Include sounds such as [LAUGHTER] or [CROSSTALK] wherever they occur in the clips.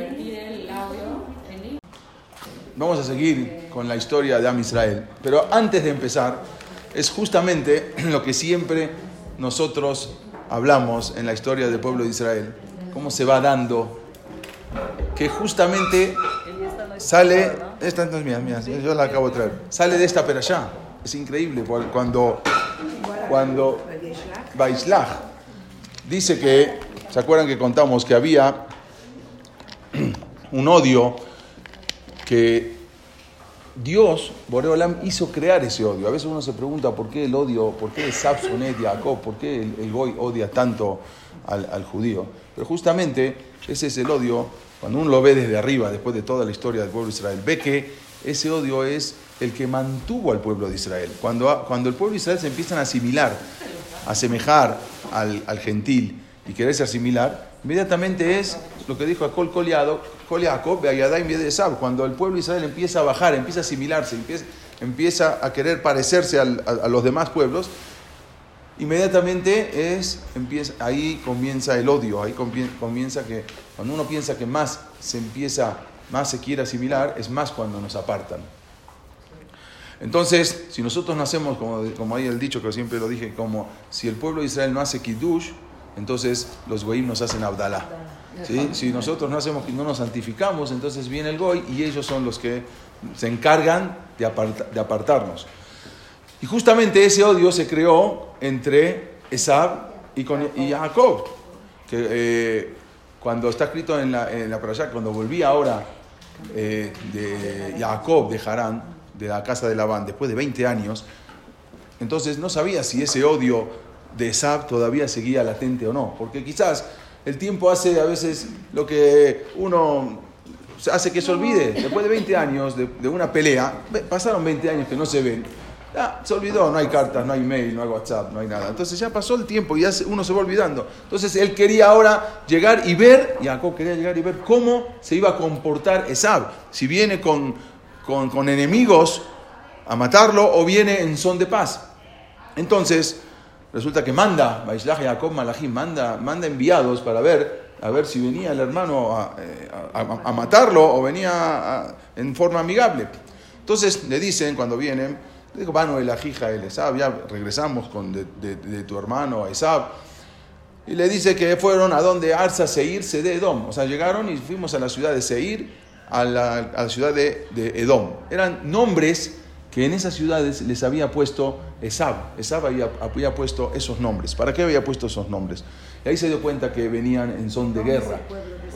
convertir el audio en Vamos a seguir con la historia de Am Israel. Pero antes de empezar, es justamente [CLEARS THROAT] lo que siempre nosotros hablamos en la historia del pueblo de Israel. Cómo se va dando. Que justamente sale. Esta no es mía, mía, yo la acabo de traer. Sale de esta allá. Es increíble cuando. Cuando. Baislah dice que. ¿Se acuerdan que contamos que había un odio que Dios, Boreolam, hizo crear ese odio. A veces uno se pregunta por qué el odio, por qué Sabsonet Jacob, por qué el, el, Goy odia tanto al, judío. Pero justamente ese es el odio, cuando uno lo ve desde arriba, después de toda la historia del pueblo de Israel, ve que ese odio es el que mantuvo al pueblo de Israel. Cuando, cuando el pueblo de Israel se empiezan a asimilar, a asemejar al, al gentil y quererse asimilar, inmediatamente es lo que dijo Akol Koliado, Jacob, cuando el pueblo de Israel empieza a bajar, empieza a asimilarse, empieza, a querer parecerse a, los demás pueblos, inmediatamente es, ahí comienza el odio, ahí comienza que cuando uno piensa que más se empieza, más se quiere asimilar, es más cuando nos apartan. Entonces, si nosotros no hacemos, como, como hay el dicho que siempre lo dije, como si el pueblo de Israel no hace kiddush, entonces los goyim nos hacen abdalá. ¿Sí? Si nosotros no, hacemos, no nos santificamos, entonces viene el goy y ellos son los que se encargan de, aparta, de apartarnos. Y justamente ese odio se creó entre Esab y, con, y Jacob, que eh, cuando está escrito en la, en la allá, cuando volví ahora eh, de Jacob de Harán, de la casa de Labán, después de 20 años, entonces no sabía si ese odio de Esab todavía seguía latente o no, porque quizás el tiempo hace a veces lo que uno hace que se olvide. Después de 20 años de, una pelea, pasaron 20 años que no se ven, ya, se olvidó, no hay cartas, no hay mail, no hay WhatsApp, no hay nada. Entonces ya pasó el tiempo y ya uno se va olvidando. Entonces él quería ahora llegar y ver, Jacob quería llegar y ver cómo se iba a comportar Esab, si viene con, con enemigos a matarlo o viene en son de paz. Entonces, resulta que manda, Baislah Jacob Malachim, manda, manda enviados para ver, a ver si venía el hermano a, a, a, matarlo o venía en forma amigable. Entonces le dicen cuando vienen, le digo, Bano el Ajija el Esab, ya regresamos con de, de, tu hermano a Esab. Y le dice que fueron a donde Arsa Seir, se de Edom. O sea, llegaron y fuimos a la ciudad de Seir, a la, a la ciudad de Edom. Eran nombres que en esas ciudades les había puesto Esab. Esab había, había, puesto esos nombres. ¿Para qué había puesto esos nombres? Y ahí se dio cuenta que venían en son de guerra.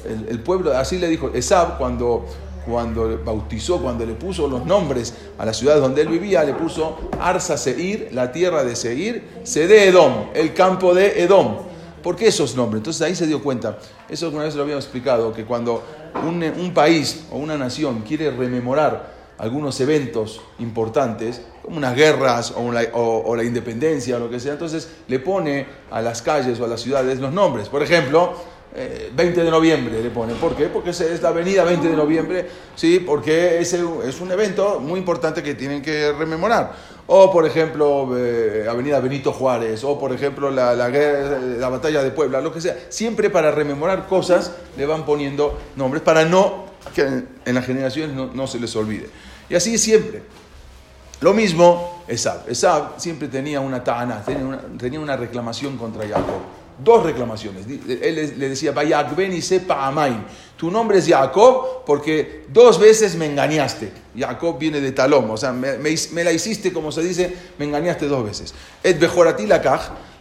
El, el pueblo, así le dijo, Esab cuando, cuando bautizó, cuando le puso los nombres a las ciudades donde él vivía, le puso Arsa Seir, la tierra de Seir, Sede Edom, el campo de Edom. ¿Por qué esos nombres? Entonces ahí se dio cuenta. Eso alguna vez lo habíamos explicado, que cuando un, un país o una nación quiere rememorar algunos eventos importantes, como unas guerras o, la independencia o lo que sea, entonces le pone a las calles o a las ciudades los nombres. Por ejemplo, eh, 20 de noviembre le pone. ¿Por qué? Porque es la avenida 20 de noviembre, sí, porque es, es un evento muy importante que tienen que rememorar. O, por ejemplo, eh, Avenida Benito Juárez, o, por ejemplo, la, la, la batalla de Puebla, lo que sea. Siempre para rememorar cosas le van poniendo nombres para no que en las generaciones no, no, se les olvide. Y así siempre. Lo mismo Esab. Esab siempre tenía una ta'ana, tenía una, tenía una reclamación contra Jacob. Dos reclamaciones. Él le decía, Bayakben y sepa Amain. Tu nombre es Jacob porque dos veces me engañaste. Jacob viene de Talom, o sea, me, me, la hiciste, como se dice, me engañaste dos veces. Et Bejorati la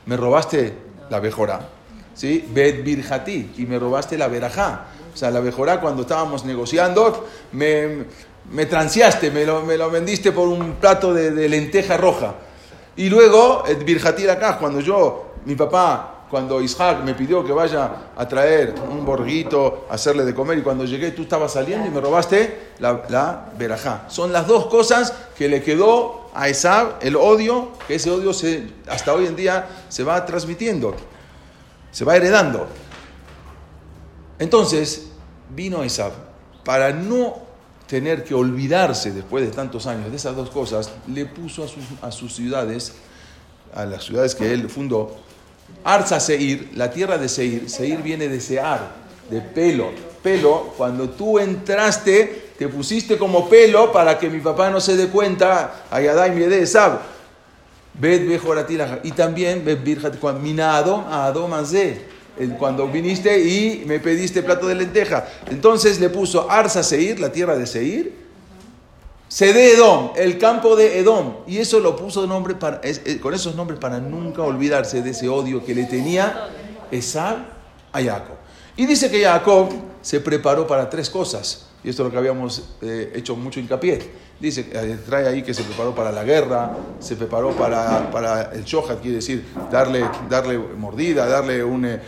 me robaste la Bejorá. ¿Sí? Bet Birjati, y me robaste la Berajá. O sea, la Bejorá, cuando estábamos negociando, me, me transeaste, me lo, me lo, vendiste por un plato de, de lenteja roja. Y luego, Et Birjati la cuando yo, mi papá, cuando Isaac me pidió que vaya a traer un borguito, hacerle de comer, y cuando llegué tú estabas saliendo y me robaste la, la verajá. Son las dos cosas que le quedó a Esab, el odio, que ese odio se, hasta hoy en día se va transmitiendo, se va heredando. Entonces, vino Esab para no tener que olvidarse después de tantos años de esas dos cosas, le puso a sus, a sus ciudades, a las ciudades que él fundó, Arza Seir, la tierra de Seir, Seir viene de Sear. De pelo. Pelo, cuando tú entraste, te pusiste como pelo para que mi papá no se dé cuenta, Ayadá y Miede Esab. Y también, Minado, Adom cuando viniste y me pediste plato de lenteja. Entonces le puso Arsa Seir, la tierra de Seir, Sede Edom, el campo de Edom. Y eso lo puso nombre para, con esos nombres para nunca olvidarse de ese odio que le tenía Esab a Jacob. Y dice que Jacob se preparó para tres cosas. Y esto es lo que habíamos eh, hecho mucho hincapié. Dice, eh, trae ahí que se preparó para la guerra, se preparó para, para el shohat, quiere decir darle, darle mordida, darle un, eh,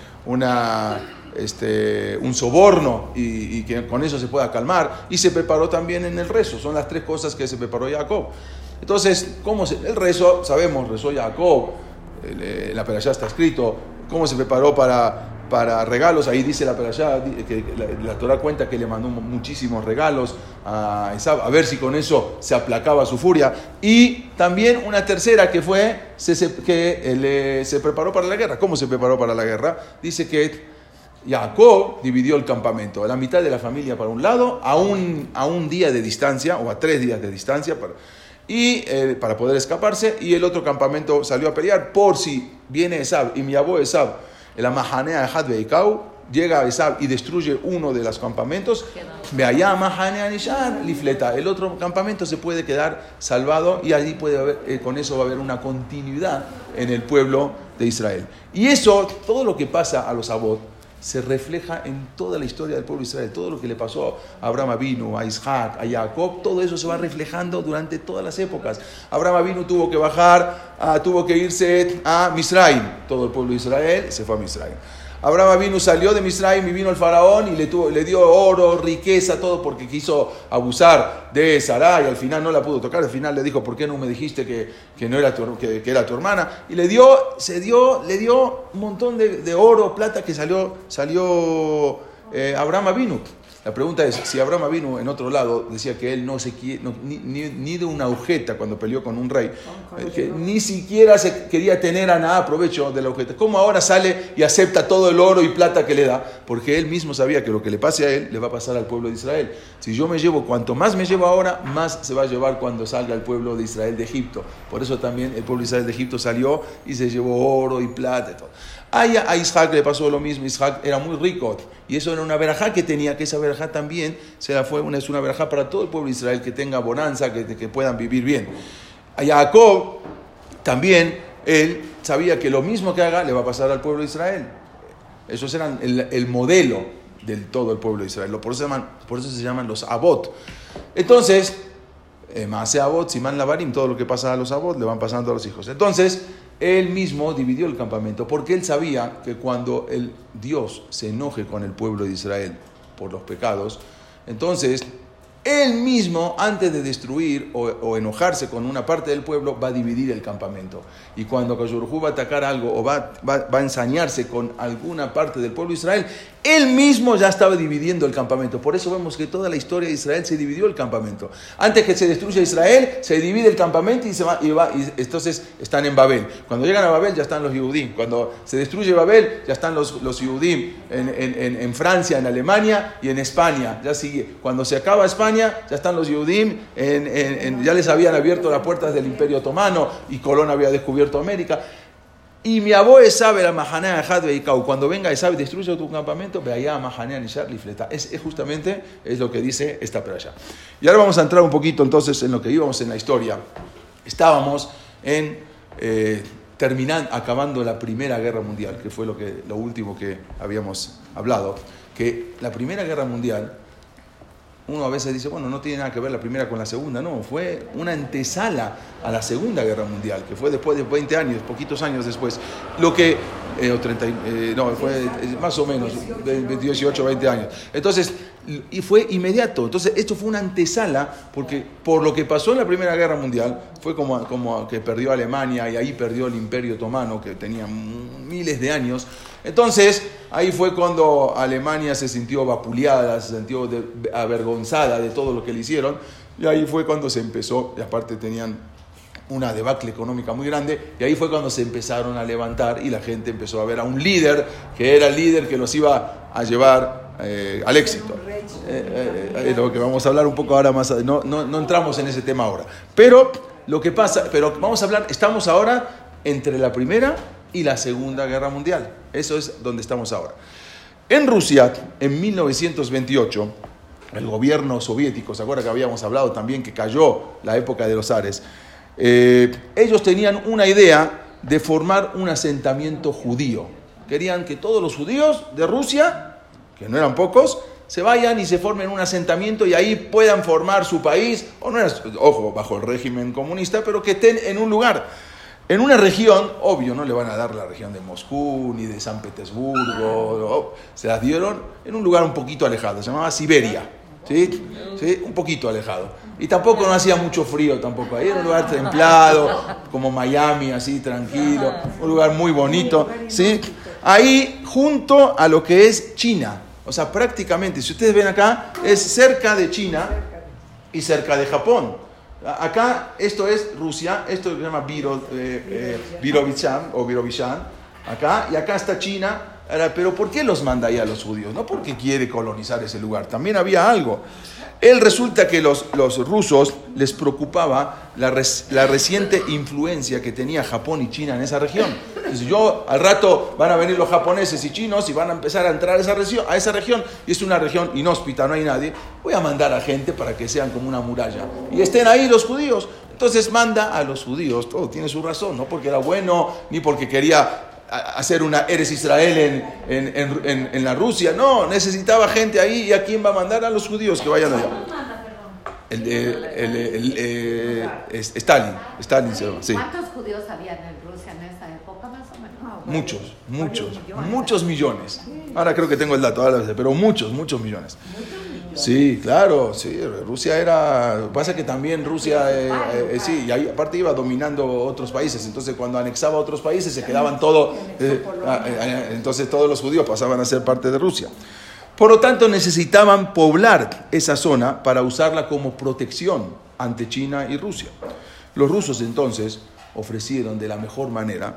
este, un soborno y, que con eso se pueda calmar. Y se preparó también en el rezo. Son las tres cosas que se preparó Jacob. Entonces, ¿cómo el rezo? Sabemos, rezó Jacob, la perashá está escrito, cómo se preparó para, para regalos. Ahí dice la perashá, que la, la, Torah cuenta que le mandó muchísimos regalos a Esab, a ver si con eso se aplacaba su furia. Y también una tercera que fue que se preparó para la guerra. ¿Cómo se preparó para la guerra? Dice que Jacob dividió el campamento, a la mitad de la familia para un lado, a un, a un día de distancia o a tres días de distancia. Para, y eh, para poder escaparse, y el otro campamento salió a pelear por si viene Esab y mi abuelo Esab, el Amahanea de Hadveikau, llega a Esab y destruye uno de los campamentos, lifleta, el otro campamento se puede quedar salvado y allí puede eh, con eso va a haber una continuidad en el pueblo de Israel. Y eso, todo lo que pasa a los Abot, se refleja en toda la historia del pueblo de Israel. Todo lo que le pasó a Abraham Avinu, a Isaac, a Jacob, todo eso se va reflejando durante todas las épocas. Abraham Avinu tuvo que bajar, ah, tuvo que irse a Misraim. Todo el pueblo de Israel se fue a Misraim. Abraham vino, salió de Misraim y vino el faraón y le, tuvo, le dio oro, riqueza, todo porque quiso abusar de Sarai y al final no la pudo tocar. Al final le dijo, ¿por qué no me dijiste que, que no era tu, que, era tu hermana? Y le dio, se dio, le dio un montón de, oro, plata que salió, salió eh, Abraham vino. La pregunta es, si Abraham vino en otro lado, decía que él no se ni, de una agujeta cuando peleó con un rey, eh, que ni siquiera se quería tener a nada provecho de la agujeta. ¿Cómo ahora sale y acepta todo el oro y plata que le da? Porque él mismo sabía que lo que le pase a él le va a pasar al pueblo de Israel. Si yo me llevo, cuanto más me llevo ahora, más se va a llevar cuando salga el pueblo de Israel de Egipto. Por eso también el pueblo de Israel de Egipto salió y se llevó oro y plata y todo. A Isaac le pasó lo mismo, Isaac era muy rico y eso era una verajá que tenía, que esa verajá también se la fue, una, es una verajá para todo el pueblo de Israel que tenga bonanza, que, que puedan vivir bien. A Jacob también, él sabía que lo mismo que haga le va a pasar al pueblo de Israel. Esos eran el, modelo del todo el pueblo de Israel. Por eso se llaman, por eso se llaman los Abot. Entonces, Maase Abot, Simán Lavarim, todo lo que pasa a los Abot le van pasando a los hijos. Entonces, él mismo dividió el campamento porque él sabía que cuando el Dios se enoje con el pueblo de Israel por los pecados, entonces él mismo, antes de destruir o, enojarse con una parte del pueblo, va a dividir el campamento. Y cuando Kajurjú va a atacar algo o va, va, a ensañarse con alguna parte del pueblo de Israel, él mismo ya estaba dividiendo el campamento. Por eso vemos que toda la historia de Israel se dividió el campamento. Antes que se destruya Israel, se divide el campamento y, se va, y, va, y entonces están en Babel. Cuando llegan a Babel ya están los Yehudim. Cuando se destruye Babel ya están los, los en, Francia, en Alemania y en España. Ya sigue. Cuando se acaba España ya están los Yehudim. ya les habían abierto las puertas del Imperio Otomano y Colón había descubierto América. Y mi abuelo sabe la mahanea de Cuando venga y sabe destruye tu campamento, ve allá mahanea ni fleta. Es, justamente es lo que dice esta playa. Y ahora vamos a entrar un poquito entonces en lo que íbamos en la historia. Estábamos en eh, acabando la Primera Guerra Mundial, que fue lo, que, lo último que habíamos hablado. Que la Primera Guerra Mundial uno a veces dice, bueno, no tiene nada que ver la primera con la segunda. No, fue una antesala a la Segunda Guerra Mundial, que fue después de 20 años, poquitos años después. Lo que, eh, o 30, eh, no, fue eh, más o menos, 18, 20 años. Entonces, y fue inmediato. Entonces, esto fue una antesala, porque por lo que pasó en la Primera Guerra Mundial, fue como, como que perdió Alemania y ahí perdió el Imperio Otomano, que tenía miles de años. Entonces, ahí fue cuando Alemania se sintió vapuleada, se sintió avergonzada de todo lo que le hicieron, y ahí fue cuando se empezó, y aparte tenían una debacle económica muy grande, y ahí fue cuando se empezaron a levantar y la gente empezó a ver a un líder, que era el líder que los iba a llevar eh, al éxito. Eh, eh, es lo que vamos a hablar un poco ahora más. No, no, no entramos en ese tema ahora. Pero lo que pasa, pero vamos a hablar, estamos ahora entre la primera y la segunda guerra mundial. Eso es donde estamos ahora. En Rusia, en 1928, el gobierno soviético, ¿se acuerda que habíamos hablado también que cayó la época de los Ares? ellos tenían una idea de formar un asentamiento judío. Querían que todos los judíos de Rusia, que no eran pocos, se vayan y se formen un asentamiento y ahí puedan formar su país, o no ojo, bajo el régimen comunista, pero que estén en un lugar. En una región, obvio, no le van a dar la región de Moscú ni de San Petersburgo, se las dieron en un lugar un poquito alejado, se llamaba Siberia, ¿sí? ¿Sí? Un poquito alejado. Y tampoco no hacía mucho frío tampoco, ahí era un lugar templado, como Miami, así tranquilo, un lugar muy bonito, ¿sí? Ahí junto a lo que es China, o sea, prácticamente, si ustedes ven acá, es cerca de China y cerca de Japón. Acá esto es Rusia, esto se llama Viro, eh, eh o Virovichan, acá, y acá está China. Pero ¿por qué los manda ahí a los judíos? No porque quiere colonizar ese lugar, también había algo. Él resulta que los, los rusos les preocupaba la, la, reciente influencia que tenía Japón y China en esa región. Entonces yo, al rato van a venir los japoneses y chinos y van a empezar a entrar a esa, región, a esa región y es una región inhóspita, no hay nadie. Voy a mandar a gente para que sean como una muralla y estén ahí los judíos. Entonces manda a los judíos, todo tiene su razón, no porque era bueno ni porque quería hacer una Eres Israel en, la Rusia. No, necesitaba gente ahí. ¿Y a quién va a mandar? A los judíos que vayan allá. El, eh, Stalin. Stalin ¿Cuántos judíos había en Rusia en esa época más o menos? Muchos, muchos, muchos millones. Ahora creo que tengo el dato, pero muchos, muchos millones. Sí, claro, sí, Rusia era, pasa que también Rusia, eh, eh, sí, y ahí, aparte iba dominando otros países, entonces cuando anexaba otros países se quedaban todos, eh, ah, entonces todos los judíos pasaban a ser parte de Rusia. Por lo tanto, necesitaban poblar esa zona para usarla como protección ante China y Rusia. Los rusos entonces ofrecieron de la mejor manera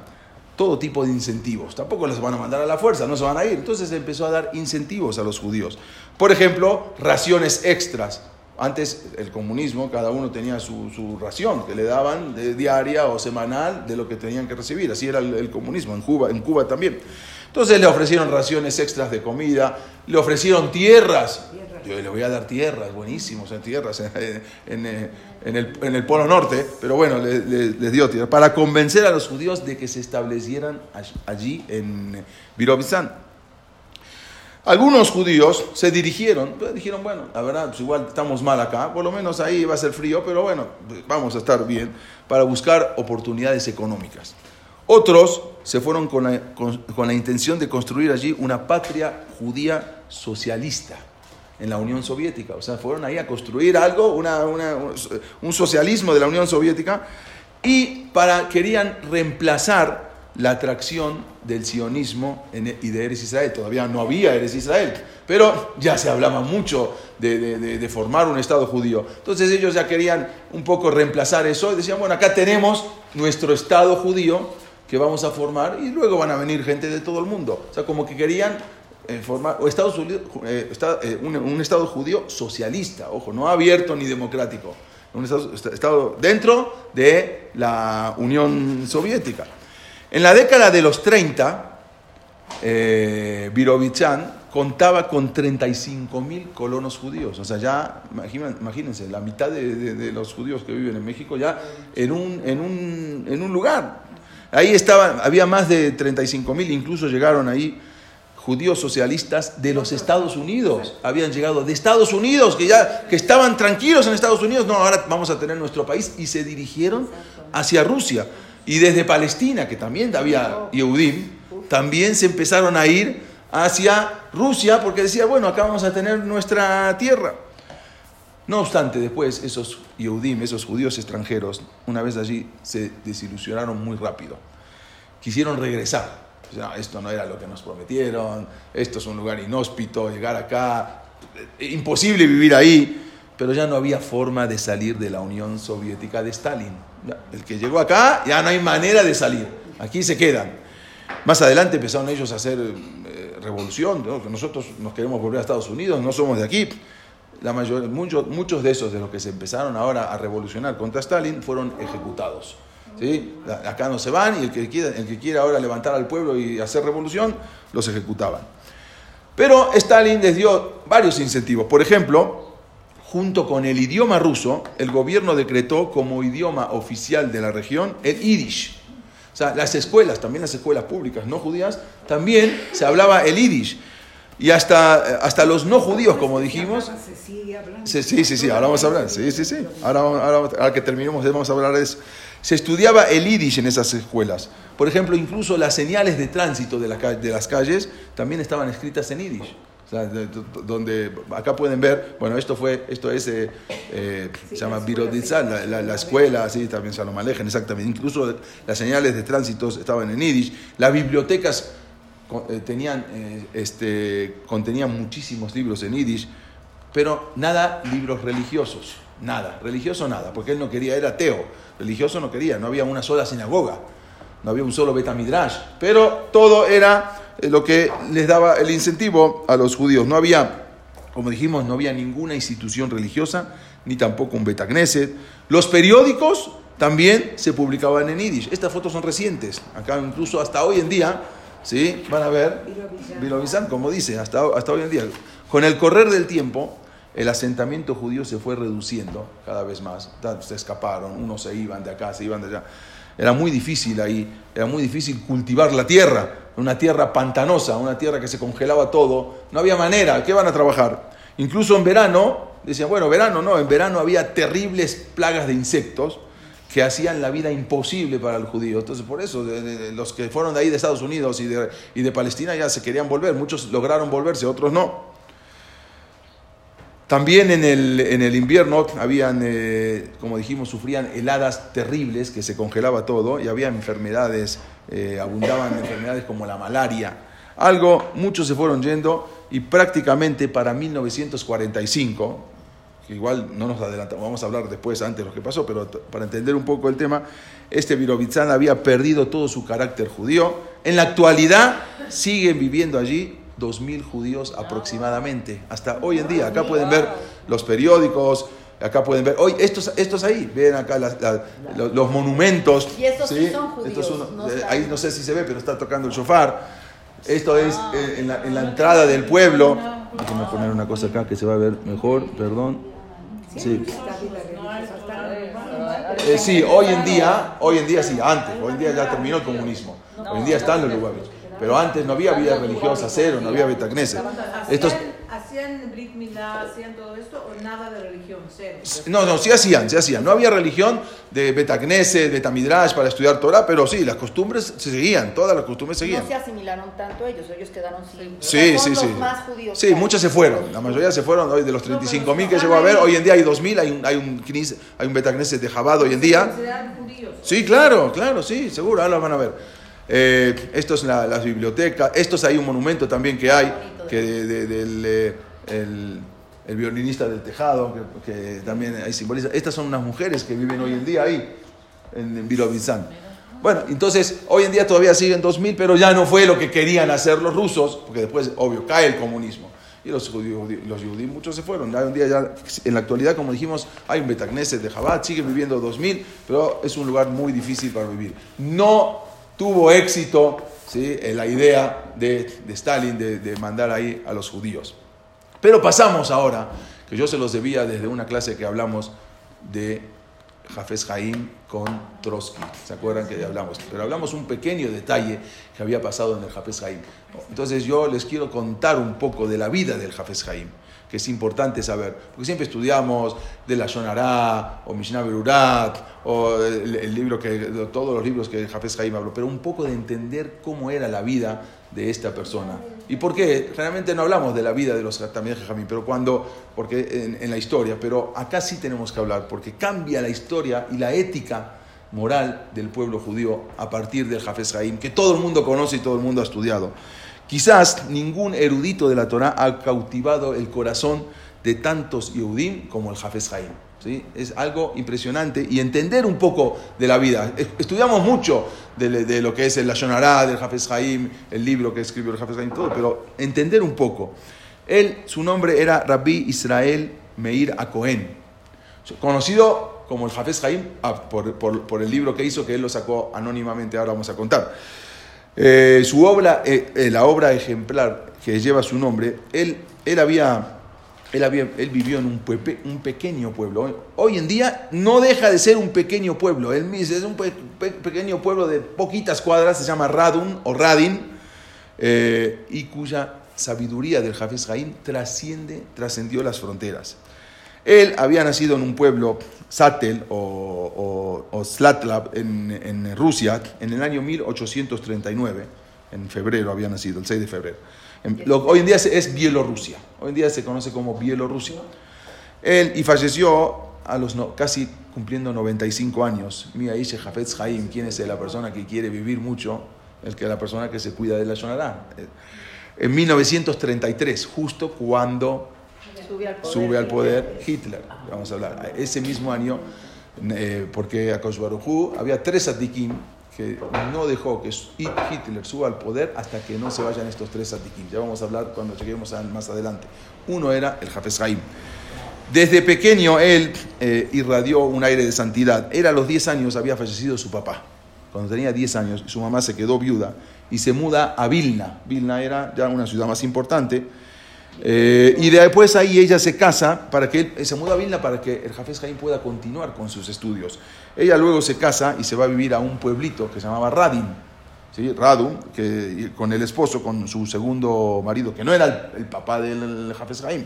todo tipo de incentivos. Tampoco les van a mandar a la fuerza, no se van a ir. Entonces empezó a dar incentivos a los judíos. Por ejemplo, raciones extras. Antes el comunismo, cada uno tenía su, ración que le daban de diaria o semanal de lo que tenían que recibir. Así era el, comunismo en Cuba, en Cuba también. Entonces le ofrecieron raciones extras de comida, le ofrecieron tierras. Yo le voy a dar tierras, buenísimos, en tierras en, el, Polo Norte, pero bueno, les dio tierras, para convencer a los judíos de que se establecieran allí en Virovizán. Algunos judíos se dirigieron, pues, dijeron, bueno, la verdad, pues igual estamos mal acá, por lo menos ahí va a ser frío, pero bueno, vamos a estar bien, para buscar oportunidades económicas. Otros se fueron con la, intención de construir allí una patria judía socialista en la Unión Soviética. O sea, fueron ahí a construir algo, un socialismo de la Unión Soviética, y para, querían reemplazar la atracción del sionismo y de Eres Israel. Todavía no había Eres Israel, pero ya se hablaba mucho de, formar un Estado judío. Entonces ellos ya querían un poco reemplazar eso y decían, bueno, acá tenemos nuestro Estado judío que vamos a formar y luego van a venir gente de todo el mundo. O sea, como que querían formar eh, eh, un, Estado judío socialista, ojo, no abierto ni democrático. Un estado, dentro de la Unión Soviética. En la década de los 30, eh, contaba con 35 mil colonos judíos. O sea, ya, imagínense, la mitad de, los judíos que viven en México ya en un, en un, en un lugar. Ahí estaban, había más de 35 mil, incluso llegaron ahí judíos socialistas de los Estados Unidos. Habían llegado de Estados Unidos, que ya que estaban tranquilos en Estados Unidos. No, ahora vamos a tener nuestro país. Y se dirigieron hacia Rusia. Y desde Palestina, que también había Yehudim, también se empezaron a ir hacia Rusia porque decía, bueno, acá vamos a tener nuestra tierra. No obstante, después esos Yehudim, esos judíos extranjeros, una vez allí se desilusionaron muy rápido. Quisieron regresar. Esto no era lo que nos prometieron, esto es un lugar inhóspito, llegar acá, imposible vivir ahí pero ya no había forma de salir de la Unión Soviética de Stalin. El que llegó acá, ya no hay manera de salir. Aquí se quedan. Más adelante empezaron ellos a hacer eh, revolución, nosotros nos queremos volver a Estados Unidos, no somos de aquí. La muchos, muchos de esos de los que se empezaron ahora a revolucionar contra Stalin fueron ejecutados. ¿Sí? Acá no se van y el que, quiera, el que quiera ahora levantar al pueblo y hacer revolución, los ejecutaban. Pero Stalin les dio varios incentivos. Por ejemplo, junto con el idioma ruso, el gobierno decretó como idioma oficial de la región el yiddish. O sea, las escuelas, también las escuelas públicas no judías, también se hablaba el yiddish. Y hasta, hasta los no judíos, como dijimos. Se sigue hablando. Sí, sí, sí, sí, ahora vamos a hablar. Sí, sí, sí. Ahora, ahora, ahora que terminemos, vamos a hablar de eso. Se estudiaba el yiddish en esas escuelas. Por ejemplo, incluso las señales de tránsito de, la, ca- de las calles también estaban escritas en yiddish. O sea, donde acá pueden ver, bueno, esto fue, esto es, eh, eh, se llama Birodizan, la, la- la escuela, sí, también Salom Alejen, exactamente. Incluso las señales de tránsito estaban en yiddish. Las bibliotecas eh, tenían, eh, este, contenían muchísimos libros en yiddish, pero nada libros religiosos, nada, religioso nada, porque él no quería, era ateo, religioso no quería, no había una sola sinagoga, no había un solo Betamidrash, pero todo era eh, lo que les daba el incentivo a los judíos, no había, como dijimos, no había ninguna institución religiosa, ni tampoco un Betagneset, los periódicos también se publicaban en Yiddish, estas fotos son recientes, acá incluso hasta hoy en día, ¿sí? Van a ver. Bilovizan, como dice, hasta, hasta hoy en día. Con el correr del tiempo, el asentamiento judío se fue reduciendo cada vez más. Se escaparon, unos se iban de acá, se iban de allá. Era muy difícil ahí, era muy difícil cultivar la tierra, una tierra pantanosa, una tierra que se congelaba todo. No había manera, ¿qué van a trabajar? Incluso en verano, decían, bueno, verano no, en verano había terribles plagas de insectos que hacían la vida imposible para el judío. Entonces, por eso, los que fueron de ahí de Estados Unidos y de Palestina ya se querían volver. Muchos lograron volverse, otros no. También en el, en el invierno habían, eh, como dijimos, sufrían heladas terribles, que se congelaba todo, y había enfermedades, eh, abundaban enfermedades como la malaria. Algo, muchos se fueron yendo, y prácticamente para 1945, que igual no nos adelantamos, vamos a hablar después, antes de lo que pasó, pero para entender un poco el tema, este Virovitsan había perdido todo su carácter judío. En la actualidad siguen viviendo allí 2.000 judíos aproximadamente, hasta hoy en día. Acá pueden ver los periódicos, acá pueden ver, hoy estos, estos ahí, ven acá las- los, los monumentos. Y estos sí son judíos, Estos son- no eh, ahí no sé si se ve, pero está tocando el shofar. Esto es eh, en, la, en la entrada del pueblo. Déjenme poner una cosa acá que se va a ver mejor, perdón. Sí. Está Eh, sí, hoy en día, hoy en día sí, antes, hoy en día ya terminó el comunismo. Hoy en día están los lugares. Pero antes no había vida religiosa, cero, no había Betagneset. Estos, ¿Hacían, ¿Hacían Brit Milá, hacían todo esto o nada de religión? Cero. no, no, sí hacían, sí hacían. No había religión de Betagneset, Betamidrash para estudiar Torah, pero sí, las costumbres se seguían, todas las costumbres seguían. No se asimilaron tanto ellos, ellos quedaron sin. Sí, son sí, los sí. más judíos. Sí, muchos se fueron. La mayoría se fueron. Hoy de los 35.000 que llegó a ver, hoy en día hay 2.000. Hay un, hay un, hay un de Jabad hoy en día. Consideraban judíos. Sí, claro, claro, sí, seguro, ahora lo van a ver. Eh, esto es la, las bibliotecas, esto es ahí un monumento también que hay, que de- de- del eh, el, el violinista del tejado, que, que también ahí simboliza. Estas son unas mujeres que viven hoy en día ahí, en, en. Bueno, entonces hoy en día todavía siguen 2000, pero ya no fue lo que querían hacer los rusos, porque después, obvio, cae el comunismo. Y los judíos, los judíos muchos se fueron. Hoy en día ya, en la actualidad, como dijimos, hay un Betagneset de Jabat, siguen viviendo 2000, pero es un lugar muy difícil para vivir. No tuvo éxito ¿sí? la idea de, de Stalin de, de mandar ahí a los judíos. Pero pasamos ahora, que yo se los debía desde una clase que hablamos de Jafes Haim con Trotsky. ¿Se acuerdan que hablamos? Pero hablamos un pequeño detalle que había pasado en el Jafes Haim. Entonces yo les quiero contar un poco de la vida del Jafes Haim, que es importante saber. Porque siempre estudiamos de la Shonará, o Mishnah Berurat, o el, el libro que, todos los libros que Jafes Haim habló, pero un poco de entender cómo era la vida de esta persona. ¿Y por qué? Generalmente no hablamos de la vida de los también Jajamín, pero cuando, porque en, en la historia, pero acá sí tenemos que hablar, porque cambia la historia y la ética moral del pueblo judío a partir del Jafes Haim, que todo el mundo conoce y todo el mundo ha estudiado. Quizás ningún erudito de la Torah ha cautivado el corazón de tantos Yehudim como el Jafes Haim. ¿sí? Es algo impresionante y entender un poco de la vida. Es- Estudiamos mucho de, lo que es el Lashonará, del Hafez Haim, el libro que escribió el Hafez Haim, todo, pero entender un poco. Él, su nombre era Rabbi Israel Meir Acohen, conocido como el Hafez Haim ah, por- por el libro que hizo, que él lo sacó anónimamente, ahora vamos a contar. Eh, su obra, eh, eh, la obra ejemplar que lleva su nombre, él, él había, él había, él vivió en un, un pequeño pueblo. Hoy, en día no deja de ser un pequeño pueblo. Él es un pe- pe- pequeño pueblo de poquitas cuadras, se llama Radun o Radin, y cuya sabiduría del Hafez Haim trasciende, trascendió las fronteras. Él había nacido en un pueblo, Satel o, o, o Slatlav, en, en Rusia, en el año 1839. En febrero había nacido, el 6 de febrero. En- lo- hoy en día es, Bielorrusia. Hoy en día se conoce como Bielorrusia. Él y falleció a los no- casi cumpliendo 95 años. Mira, dice Hafez Haim, ¿quién es la persona que quiere vivir mucho? El que la persona que se cuida de la Shonará. En 1933, justo cuando Sube al poder. sube al poder Hitler. Vamos a hablar. Ese mismo año, eh, porque a Hu había tres atiquín que no dejó que Hitler suba al poder hasta que no se vayan estos tres atiquín. Ya vamos a hablar cuando lleguemos a- más adelante. Uno era el Hafez Haim. Desde pequeño él eh, irradió un aire de santidad. Era a los 10 años, había fallecido su papá. Cuando tenía 10 años, su mamá se quedó viuda y se muda a Vilna. Vilna era ya una ciudad más importante. Eh, y después ahí ella se casa para que él, se muda a Vilna para que el Jafes Jaim pueda continuar con sus estudios. Ella luego se casa y se va a vivir a un pueblito que se llamaba Radin, ¿sí? Radum, que, con el esposo, con su segundo marido, que no era el, el papá del Jafes Jaim.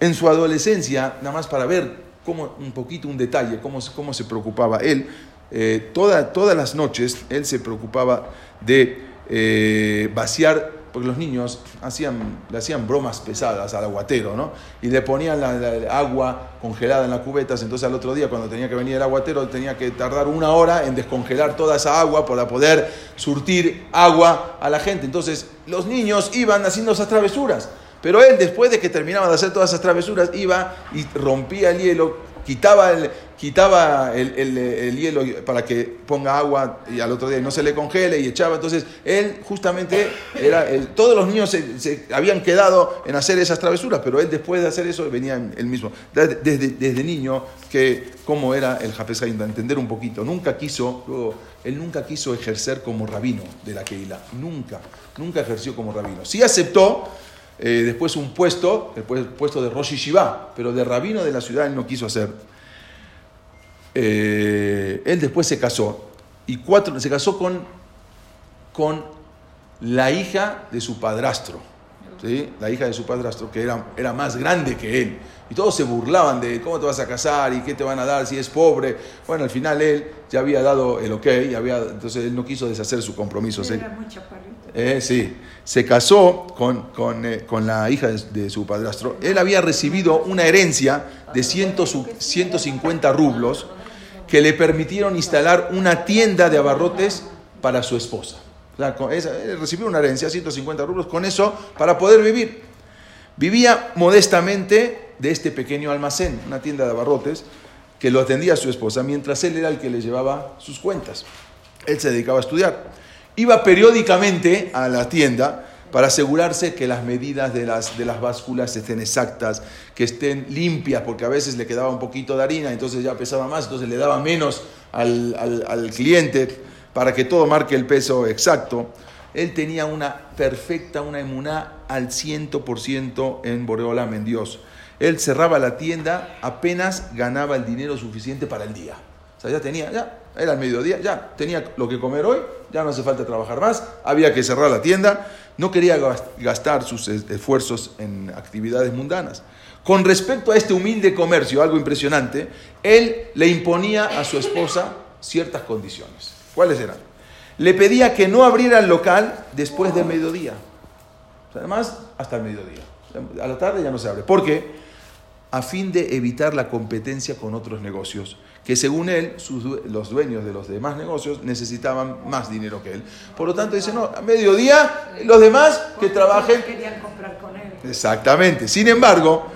En su adolescencia, nada más para ver cómo, un poquito un detalle, cómo, cómo se preocupaba él, eh, toda- todas las noches él se preocupaba de eh, vaciar, porque los niños hacían, le hacían bromas pesadas al aguatero, ¿no? Y le ponían la, agua congelada en las cubetas, entonces al otro día cuando tenía que venir el aguatero tenía que tardar una hora en descongelar toda esa agua para poder surtir agua a la gente. Entonces los niños iban haciendo esas travesuras. Pero él, después de que terminaba de hacer todas esas travesuras, iba y rompía el hielo, quitaba el, quitaba el, el- el hielo para que ponga agua y al otro día no se le congele y echaba. Entonces, él justamente era. El, todos los niños se, habían quedado en hacer esas travesuras, pero él, después de hacer eso, venía él mismo. Desde, desde, niño, que cómo era el Hafez Haim, entender un poquito. Nunca quiso, luego, él nunca quiso ejercer como rabino de la Keilah. Nunca, nunca ejerció como rabino. Sí aceptó eh, después un puesto, el pu- puesto de Rosh Shiva, pero de rabino de la ciudad él no quiso hacer. Eh, él después se casó y cuatro, se casó con, con la hija de su padrastro, ¿sí? la hija de su padrastro, que era, era más grande que él. Y todos se burlaban de cómo te vas a casar y qué te van a dar si es pobre. Bueno, al final él ya había dado el ok, y había, entonces él no quiso deshacer su compromiso. Era muy eh, sí, se casó con, con, eh, con la hija de, de su padrastro. Él había recibido una herencia de 100 su- 150 rublos que le permitieron instalar una tienda de abarrotes para su esposa. O sea, con esa- él recibió una herencia, 150 rublos, con eso para poder vivir. Vivía modestamente de este pequeño almacén, una tienda de abarrotes, que lo atendía su esposa, mientras él era el que le llevaba sus cuentas. Él se dedicaba a estudiar. Iba periódicamente a la tienda para asegurarse que las medidas de las, de las básculas estén exactas, que estén limpias, porque a veces le quedaba un poquito de harina, entonces ya pesaba más, entonces le daba menos al- al cliente para que todo marque el peso exacto. Él tenía una perfecta, una emuná al 100% en Boreolam, en Dios. Él cerraba la tienda, apenas ganaba el dinero suficiente para el día. O sea, ya tenía, ya, era el mediodía, ya tenía lo que comer hoy, ya no hace falta trabajar más, había que cerrar la tienda, no quería gas- gastar sus es- esfuerzos en actividades mundanas. Con respecto a este humilde comercio, algo impresionante, él le imponía a su esposa ciertas condiciones. ¿Cuáles eran? Le pedía que no abriera el local después del mediodía. O sea, además, hasta el mediodía. A la tarde ya no se abre. ¿Por qué? A fin de evitar la competencia con otros negocios, que según él, sus los dueños de los demás negocios necesitaban más dinero que él. Por lo tanto, dice, no, a mediodía, los demás que trabajen Querían comprar con él. Exactamente. Sin embargo,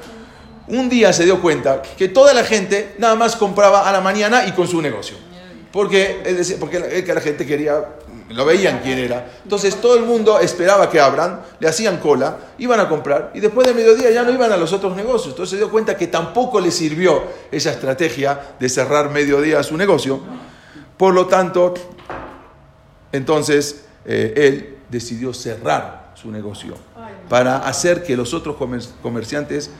un día se dio cuenta que toda la gente nada más compraba a la mañana y con su negocio. Porque, él decía- porque la, que la gente quería, lo veían quién era. Entonces todo el mundo esperaba que abran, le hacían cola, iban a comprar y después de mediodía ya no iban a los otros negocios. Entonces se dio cuenta que tampoco le sirvió esa estrategia de cerrar mediodía su negocio. Por lo tanto, entonces eh, él decidió cerrar su negocio para hacer que los otros comer- comerciantes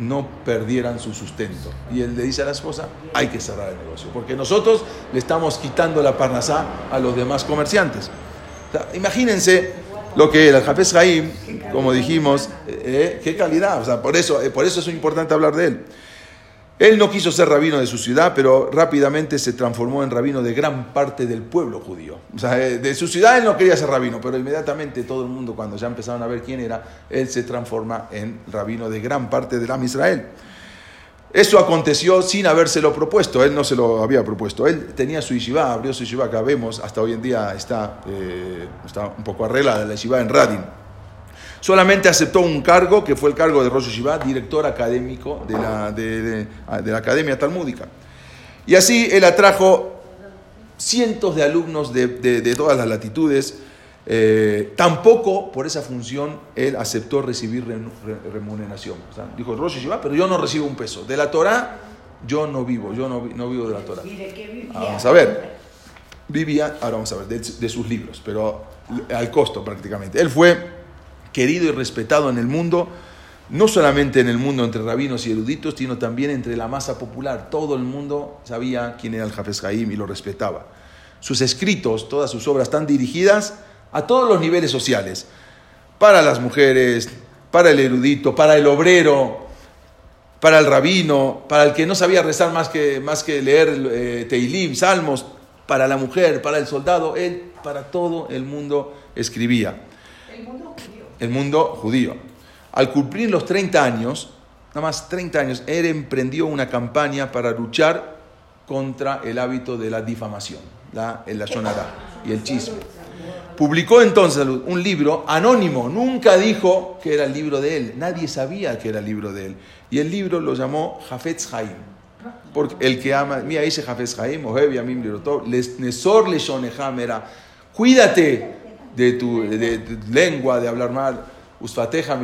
no perdieran su sustento. Y él le dice a la esposa, hay que cerrar el negocio, porque nosotros le estamos quitando la parnasá a los demás comerciantes. Imagínense lo que el Jafes Jaim, como dijimos, eh, eh, qué calidad, o sea, por eso, eh, por eso es importante hablar de él. Él no quiso ser rabino de su ciudad, pero rápidamente se transformó en rabino de gran parte del pueblo judío. O sea, eh, de su ciudad él no quería ser rabino, pero inmediatamente todo el mundo, cuando ya empezaron a ver quién era, él se transforma en rabino de gran parte del Am Israel. Eso aconteció sin habérselo propuesto, él no se lo había propuesto. Él tenía su yeshiva, abrió su yeshiva, acá vemos, hasta hoy en día está, eh, está un poco arreglada la yeshiva en Radin. Solamente aceptó un cargo, que fue el cargo de Rosh Yeshiva, director académico de la, de, de- de la Academia Talmúdica. Y así él atrajo cientos de alumnos de, de- de todas las latitudes. Eh, tampoco por esa función él aceptó recibir re- re- remuneración. O sea, dijo Rosh Yeshiva, pero yo no recibo un peso. De la Torah yo no vivo, yo no, no vivo de la Torah. ¿Y de qué vivía? Ah, vamos a ver. Vivía, ahora vamos a ver, de, de sus libros, pero al costo prácticamente. Él fue querido y respetado en el mundo, no solamente en el mundo entre rabinos y eruditos, sino también entre la masa popular. Todo el mundo sabía quién era el Jafes Haim y lo respetaba. Sus escritos, todas sus obras están dirigidas a todos los niveles sociales, para las mujeres, para el erudito, para el obrero, para el rabino, para el que no sabía rezar más que, más que leer eh, Teilim, salmos, para la mujer, para el soldado, él para todo el mundo escribía. El mundo. Al cumplir los 30 años, nada más 30 años, él emprendió una campaña para luchar contra el hábito de la difamación, la, el lashonara y el chisme. Publicó entonces un libro anónimo, nunca dijo que era el libro de él, nadie sabía que era el libro de él. Y el libro lo llamó Jafetz Haim, porque el que ama, mira, dice Jafetz Haim, Ohev Yamim Lirotov, les- Nesor Leshoneham era, cuídate de tu, de- lengua, de hablar mal, Usfateja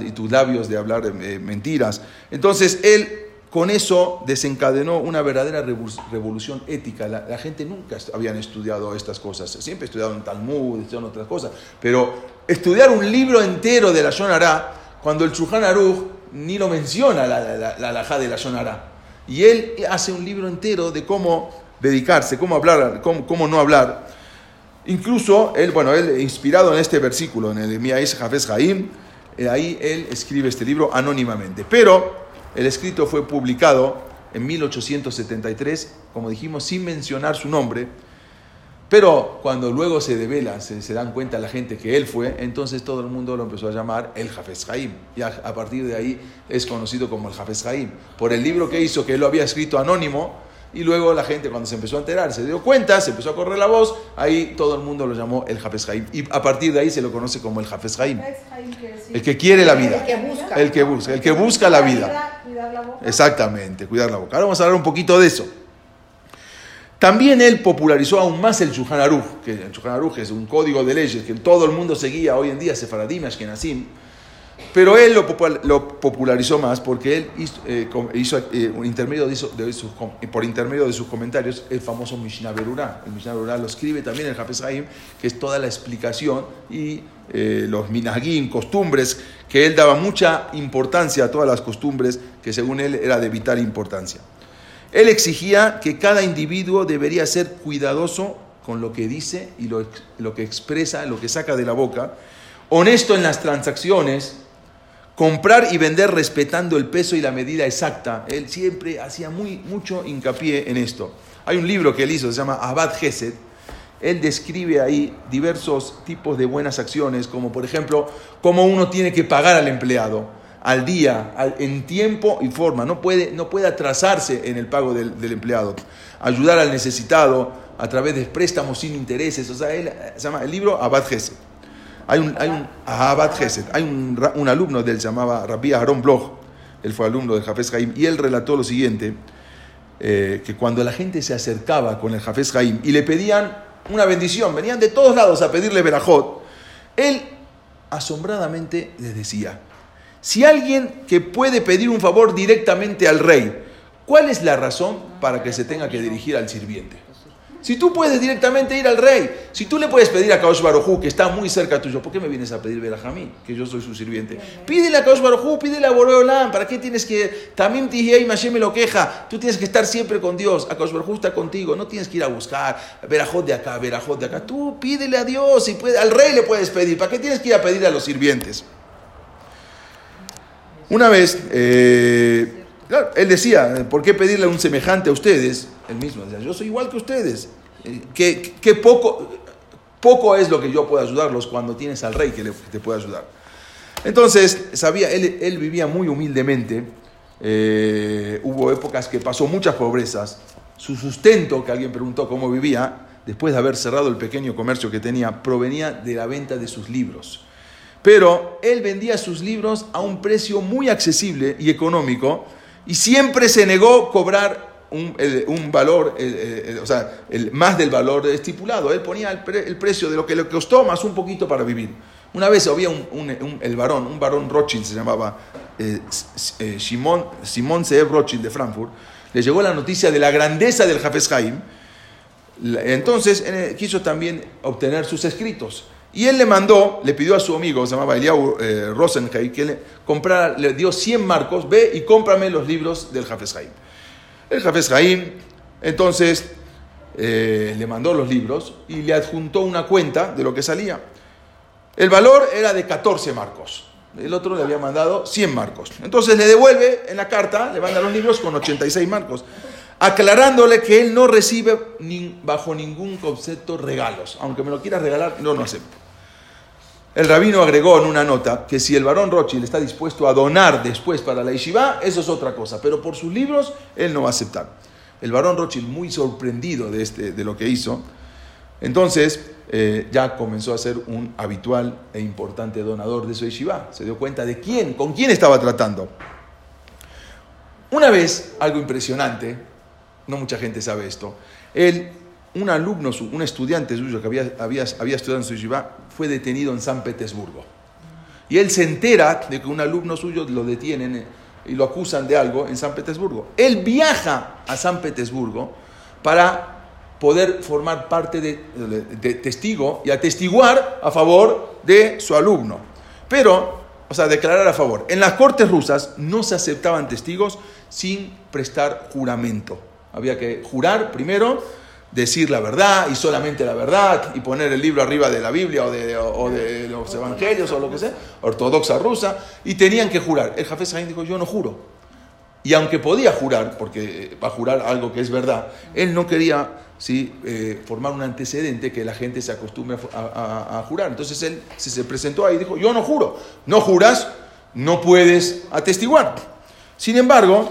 y tus labios de hablar eh, mentiras. Entonces él con eso desencadenó una verdadera revolución ética. La, gente nunca habían estudiado estas cosas. Siempre estudiaron Talmud, estudiaron otras cosas. Pero estudiar un libro entero de la Shonara, cuando el Shulchan Aruch ni lo menciona la, la, la, de la Shonara. Y él hace un libro entero de cómo dedicarse, cómo hablar, cómo, cómo no hablar. Incluso él, bueno, él inspirado en este versículo, en el de Miaís Jafes Jaim, eh, ahí él escribe este libro anónimamente. Pero el escrito fue publicado en 1873, como dijimos, sin mencionar su nombre. Pero cuando luego se devela, se, se dan cuenta la gente que él fue, entonces todo el mundo lo empezó a llamar el Jafes Jaim. Y a, partir de ahí es conocido como el Jafes Jaim. Por el libro que hizo, que él lo había escrito anónimo, y luego la gente cuando se empezó a enterar, se dio cuenta, se empezó a correr la voz, ahí todo el mundo lo llamó el Jafes Jaim. Y a partir de ahí se lo conoce como el Jafes Jaim. El que quiere la vida. El que busca. El que busca, el que busca la vida. Cuidar la boca. Exactamente, cuidar la boca. Ahora vamos a hablar un poquito de eso. También él popularizó aún más el Shulchan Aruch, que el Shulchan Aruch es un código de leyes que todo el mundo seguía hoy en día, Sefaradim, Ashkenazim. Pero él lo, popul- lo popularizó más porque él hizo, eh, eh, un intermedio de sus com- por intermedio de sus comentarios el famoso Mishnah Berurah. El Mishnah Berurah lo escribe también el Hafez Haim, que es toda la explicación y eh, los minagim, costumbres, que él daba mucha importancia a todas las costumbres que según él era de vital importancia. Él exigía que cada individuo debería ser cuidadoso con lo que dice y lo, lo que expresa, lo que saca de la boca, honesto en las transacciones, comprar y vender respetando el peso y la medida exacta. Él siempre hacía muy, mucho hincapié en esto. Hay un libro que él hizo, se llama Abad Gesed. Él describe ahí diversos tipos de buenas acciones, como por ejemplo, cómo uno tiene que pagar al empleado al día, en tiempo y forma. No puede, no atrasarse en el pago del, del empleado. Ayudar al necesitado a través de préstamos sin intereses. O sea, él, se llama el libro Abad Gesed. Hay un, hay un hay un, un alumno de él, se llamaba Rabbi Aaron Bloch. él fue alumno de Jafes Haim, y él relató lo siguiente, eh, que cuando la gente se acercaba con el Jafes Haim y le pedían una bendición, venían de todos lados a pedirle verajot, él asombradamente les decía, si alguien que puede pedir un favor directamente al rey, ¿cuál es la razón para que se tenga que dirigir al sirviente? Si tú puedes directamente ir al rey, si tú le puedes pedir a Kaosh Barujú, que está muy cerca tuyo, ¿por qué me vienes a pedir Berajamí, que yo soy su sirviente? Pídele a Kaosh Barujú, pídele a Boreolam, ¿para qué tienes que, también y Mashem me lo queja, tú tienes que estar siempre con Dios, a Kaosh Barujú está contigo, no tienes que ir a buscar Berajot de acá, Berajot de acá, tú pídele a Dios, y puede, al rey le puedes pedir, ¿para qué tienes que ir a pedir a los sirvientes? Una vez, eh, él decía, ¿por qué pedirle a un semejante a ustedes? Él mismo decía, yo soy igual que ustedes. Eh, ¿Qué, poco, poco es lo que yo puedo ayudarlos cuando tienes al rey que, te puede ayudar? Entonces, sabía, él, él vivía muy humildemente. Eh, hubo épocas que pasó muchas pobrezas. Su sustento, que alguien preguntó cómo vivía, después de haber cerrado el pequeño comercio que tenía, provenía de la venta de sus libros. Pero él vendía sus libros a un precio muy accesible y económico y siempre se negó cobrar un, valor, o sea, más del valor estipulado. Él ponía el, precio de lo que le costó más un poquito para vivir. Una vez había un, el varón, un varón Rothschild se llamaba eh, eh, Simón, Simón Rothschild de Frankfurt, le llegó la noticia de la grandeza del Jafes Haim. Entonces quiso también obtener sus escritos. Y él le mandó, le pidió a su amigo, se llamaba Eliau eh, que le, comprara, le dio 100 marcos, ve y cómprame los libros del Jafes Haim. El Jafes Haim, entonces, eh, le mandó los libros y le adjuntó una cuenta de lo que salía. El valor era de 14 marcos. El otro le había mandado 100 marcos. Entonces le devuelve en la carta, le manda los libros con 86 marcos, aclarándole que él no recibe bajo ningún concepto regalos. Aunque me lo quieras regalar, no lo acepto. El rabino agregó en una nota que si el varón Rothschild está dispuesto a donar después para la yeshiva, eso es otra cosa, pero por sus libros él no va a aceptar. El varón Rothschild, muy sorprendido de, este, de lo que hizo, entonces eh, ya comenzó a ser un habitual e importante donador de su yeshiva. Se dio cuenta de quién, con quién estaba tratando. Una vez, algo impresionante, no mucha gente sabe esto, él un alumno, un estudiante suyo que había, había, había estudiado en su yeshiva, fue detenido en San Petersburgo. Y él se entera de que un alumno suyo lo detienen y lo acusan de algo en San Petersburgo. Él viaja a San Petersburgo para poder formar parte de, testigo y atestiguar a favor de su alumno. Pero, o sea, declarar a favor. En las cortes rusas no se aceptaban testigos sin prestar juramento. Había que jurar primero decir la verdad y solamente la verdad y poner el libro arriba de la Biblia o de, los evangelios o lo que sea, ortodoxa rusa, y tenían que jurar. El Jafes Haim dijo, yo no juro. Y aunque podía jurar, porque va a jurar algo que es verdad, él no quería ¿sí? Eh, formar un antecedente que la gente se acostumbre a, jurar. Entonces él se, presentó ahí y dijo, yo no juro. No juras, no puedes atestiguar. Sin embargo,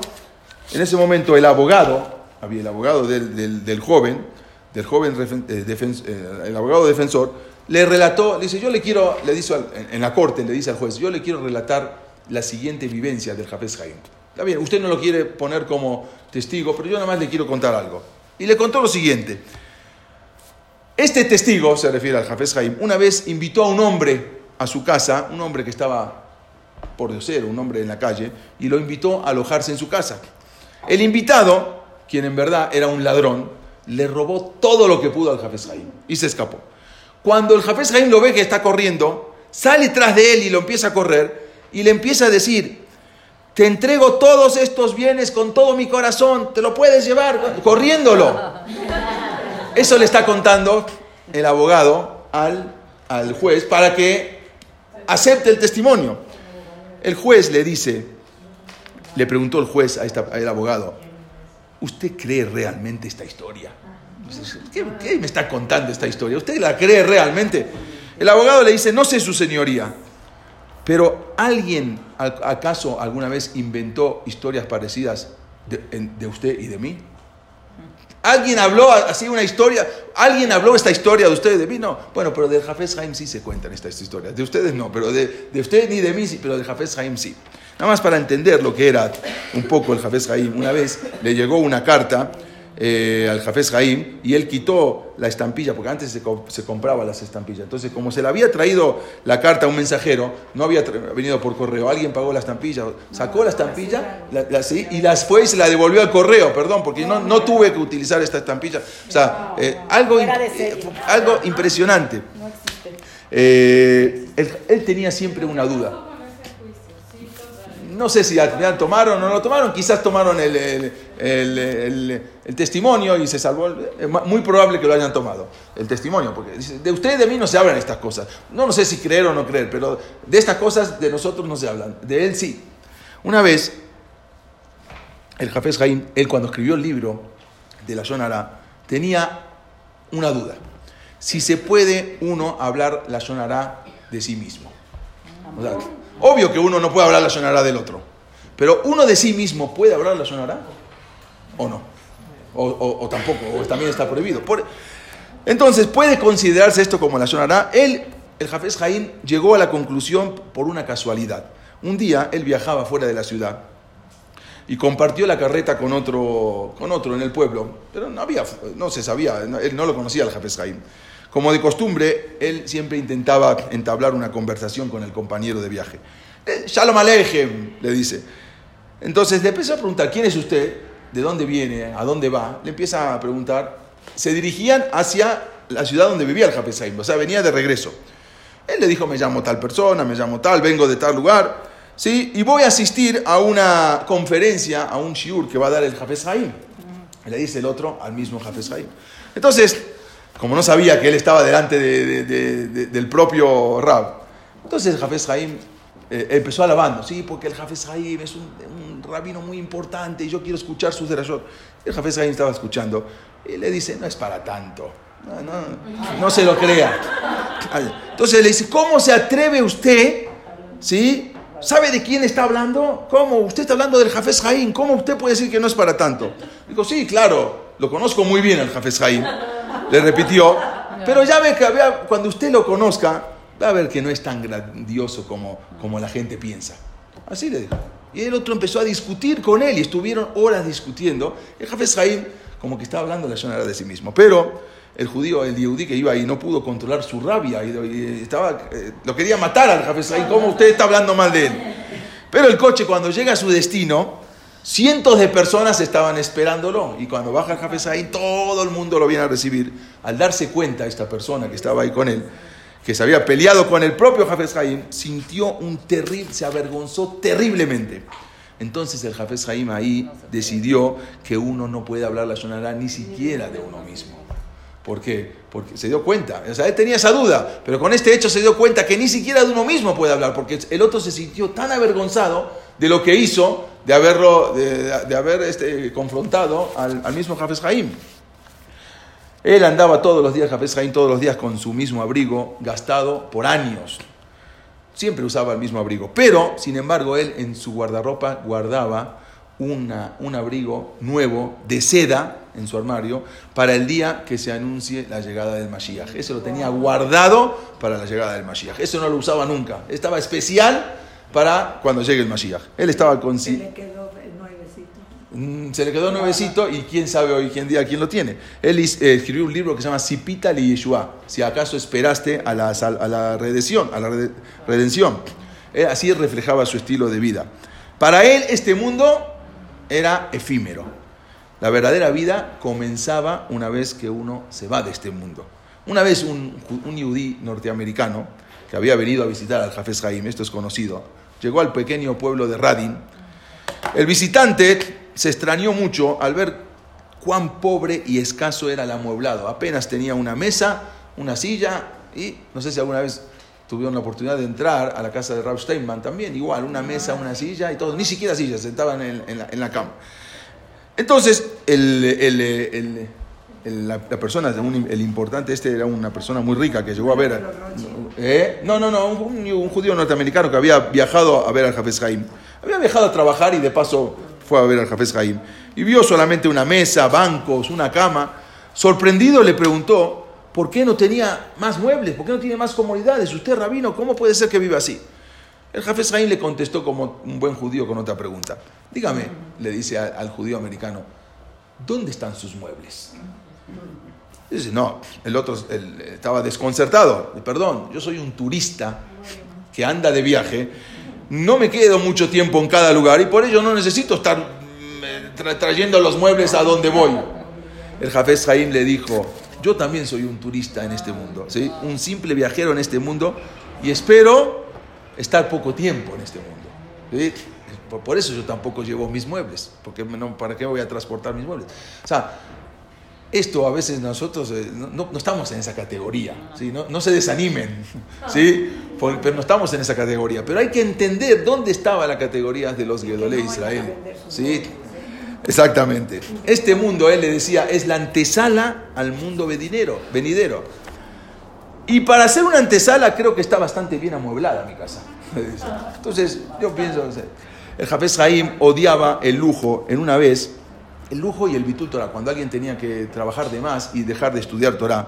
en ese momento el abogado, había el abogado del joven, del joven eh, eh, el abogado defensor, le relató, le dice, yo le quiero, le dice en la corte, le dice al juez, yo le quiero relatar la siguiente vivencia del Jafes Haim. Está bien, usted no lo quiere poner como testigo, pero yo nada más le quiero contar algo. Y le contó lo siguiente. Este testigo, se refiere al Jafes Haim, una vez invitó a un hombre a su casa, un hombre que estaba por diosero, un hombre en la calle, y lo invitó a alojarse en su casa. El invitado, quien en verdad era un ladrón, le robó todo lo que pudo al Jafes Haim y se escapó. Cuando el Jafes Haim lo ve que está corriendo, sale tras de él y lo empieza a correr y le empieza a decir, te entrego todos estos bienes con todo mi corazón, te lo puedes llevar corriéndolo. Eso le está contando el abogado al, al juez para que acepte el testimonio. El juez le dice, le preguntó el juez a al abogado, ¿usted cree realmente esta historia? ¿Qué, me está contando esta historia? ¿Usted la cree realmente? El abogado le dice, no sé su señoría, pero ¿alguien acaso alguna vez inventó historias parecidas de, usted y de mí? ¿Alguien habló así una historia? ¿Alguien habló esta historia de usted y de mí? No. Bueno, pero de Jafes Haim sí se cuentan estas historias. De ustedes no, pero de, de usted ni de mí sí, pero de Jafes Haim sí. Nada más para entender lo que era un poco el Jafes Haim. Una vez le llegó una carta eh, al Jafes Haim y él quitó la estampilla, porque antes se, co- se compraba las estampillas. Entonces, como se le había traído la carta a un mensajero, no había venido por correo, alguien pagó la estampilla, sacó la estampilla la- la- sí, y las fue y se la devolvió al correo, perdón, porque no, no tuve que utilizar esta estampilla. O sea, eh, algo, eh, algo impresionante. No existe. Eh, él, él tenía siempre una duda. No sé si al final tomaron o no lo tomaron, quizás tomaron el, testimonio y se salvó. muy probable que lo hayan tomado, el testimonio, porque de usted y de mí no se hablan estas cosas. No, no sé si creer o no creer, pero de estas cosas de nosotros no se hablan, de él sí. Una vez, el Jafes Jaim, él cuando escribió el libro de la Yonara, tenía una duda. Si se puede uno hablar la Yonara de sí mismo. O sea, obvio que uno no puede hablar la Yonara del otro. Pero uno de sí mismo puede hablar la Yonara o no. O, o- tampoco, o también está prohibido. Por- entonces, puede considerarse esto como la Yonara. Él, el Jafes Jaim, llegó a la conclusión por una casualidad. Un día él viajaba fuera de la ciudad y compartió la carreta con otro, con otro en el pueblo, pero no, había, no se sabía, no- él no lo conocía el Jafes Jaim. Como de costumbre, él siempre intentaba entablar una conversación con el compañero de viaje. Eh, Shalom Alejem, le dice. Entonces le empezó a preguntar, ¿quién es usted? ¿De dónde viene? ¿A dónde va? Le empieza a preguntar. Se dirigían hacia la ciudad donde vivía el Jafes Jaim, o sea, venía de regreso. Él le dijo, me llamo tal persona, me llamo tal, vengo de tal lugar, ¿sí? Y voy a asistir a una conferencia, a un shiur que va a dar el Jafes Haim. Y le dice el otro al mismo Jafes Haim. Entonces, como no sabía que él estaba delante de- de- de- de- del propio Rab, entonces el Jafes Haim eh, empezó alabando, sí, porque el Jafes Haim es un, rabino muy importante y yo quiero escuchar sus derashot. El Jafes Haim estaba escuchando y le dice, no es para tanto. No, se lo crea. Entonces le dice, ¿cómo se atreve usted? ¿Sí? ¿Sabe de quién está hablando? ¿Cómo? Usted está hablando del Jafes Jaim. ¿Cómo usted puede decir que no es para tanto? Digo, sí, claro, lo conozco muy bien al Jafes Jaim. Le repitió. Pero ya ve que había- cuando usted lo conozca, va a ver que no es tan grandioso como, como la gente piensa. Así le dijo. Y el otro empezó a discutir con él y estuvieron horas discutiendo. El Jafes Jaim como que estaba hablando la Shonara de sí mismo. Pero el judío, el yehudí que iba ahí no pudo controlar su rabia y, estaba, eh, lo quería matar al Jafes Jaim. ¿Cómo usted está hablando mal de él? Pero el coche cuando llega a su destino, cientos de personas estaban esperándolo. Y cuando baja el Jafes Jaim, todo el mundo lo viene a recibir. Al darse cuenta esta persona que estaba ahí con él, que se había peleado con el propio Jafes Jaim, sintió un terrible, se avergonzó terriblemente. Entonces el Jafes Jaim ahí decidió que uno no puede hablar la Shonara ni siquiera de uno mismo. ¿Por qué? Porque se dio cuenta. O sea, él tenía esa duda, pero con este hecho se dio cuenta que ni siquiera de uno mismo puede hablar, porque el otro se sintió tan avergonzado de lo que hizo, de haberlo, de, de haber este, confrontado al, al mismo Jafes Jaim. Él andaba todos los días, Jafes Jaim, todos los días con su mismo abrigo, gastado por años. Siempre usaba el mismo abrigo. Pero, sin embargo, él en su guardarropa guardaba una, un abrigo nuevo de seda en su armario para el día que se anuncie la llegada del Mashiach. Eso lo tenía guardado para la llegada del Mashiach. Eso no lo usaba nunca. Estaba especial para cuando llegue el Mashiach. Él estaba con... Se le quedó el nuevecito. Mm, Se le quedó nuevecito y quién sabe hoy en día quién lo tiene. Él eh, escribió un libro que se llama Sipita li Yeshua. Si acaso esperaste a la, a la redención, a la rede- redención. Eh, así reflejaba su estilo de vida. Para él este mundo era efímero. La verdadera vida comenzaba una vez que uno se va de este mundo. Una vez un, un yudí norteamericano que había venido a visitar al Jafes Jaim, esto es conocido, llegó al pequeño pueblo de Radin, el visitante se extrañó mucho al ver cuán pobre y escaso era el amueblado. Apenas tenía una mesa, una silla y no sé si alguna vez tuvieron la oportunidad de entrar a la casa de Rav Steinman también, igual, una mesa, una silla y todo, ni siquiera sillas, sentaban en, en la, en la cama. Entonces, el- el- el- la, la persona, un- el importante este era una persona muy rica que llegó a ver... ¿Eh? No, no, no, un, un judío norteamericano que había viajado a ver al Jafes Jaim. Había viajado a trabajar y de paso fue a ver al Jafes Jaim. Y vio solamente una mesa, bancos, una cama. Sorprendido le preguntó, ¿por qué no tenía más muebles? ¿Por qué no tiene más comodidades? Usted, rabino, ¿cómo puede ser que viva así? El Jafes Haim le contestó como un buen judío con otra pregunta. Dígame, le dice al judío americano, ¿dónde están sus muebles? Dice, no, el otro estaba desconcertado. Perdón, yo soy un turista que anda de viaje, no me quedo mucho tiempo en cada lugar y por ello no necesito estar mm, tra- trayendo los muebles a donde voy. El Jafes Haim le dijo, yo también soy un turista en este mundo, ¿sí? un simple viajero en este mundo y espero estar poco tiempo en este mundo. Por, eso yo tampoco llevo mis muebles, porque ¿para qué voy a transportar mis muebles? O sea, esto a veces nosotros eh, no, estamos en esa categoría, ¿sí? no, no se desanimen, ¿sí? Por- pero no estamos en esa categoría. Pero hay que entender dónde estaba la categoría de los Gedolé Israel. ¿sí? Exactamente. Este mundo, él le decía, es la antesala al mundo venidero. venidero. Y para hacer una antesala creo que está bastante bien amueblada mi casa. [LAUGHS] Entonces, yo pienso, el Jafes Haim odiaba el lujo en una vez, el lujo y el bitul Torah, cuando alguien tenía que trabajar de más y dejar de estudiar Torah.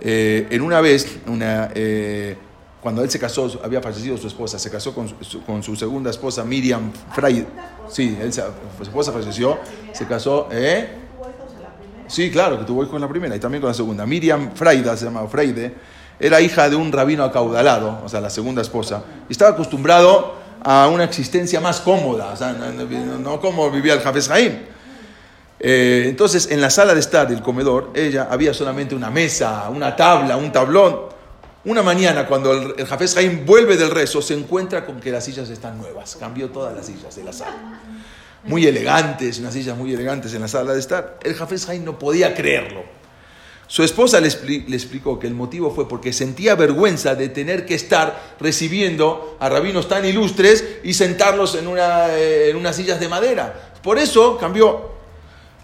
Eh, en una vez, una, eh, cuando él se casó, había fallecido su esposa, se casó con su, con su segunda esposa, Miriam Freid. Sí, él su esposa falleció, se casó, ¿eh? Sí, claro, que tuvo hijos con la primera y también con la segunda. Miriam Freida, se llamaba Freide, era hija de un rabino acaudalado, o sea, la segunda esposa, y estaba acostumbrado a una existencia más cómoda, o sea, no, no- no como vivía el Jafes Haim. Eh, entonces, en la sala de estar del comedor, ella había solamente una mesa, una tabla, un tablón. Una mañana, cuando el, el Haim vuelve del rezo, se encuentra con que las sillas están nuevas. Cambió todas las sillas de la sala. Muy elegantes, unas sillas muy elegantes en la sala de estar. El Jafes Haim no podía creerlo. Su esposa le explicó que el motivo fue porque sentía vergüenza de tener que estar recibiendo a rabinos tan ilustres y sentarlos en, una, eh, en unas sillas de madera. Por eso cambió.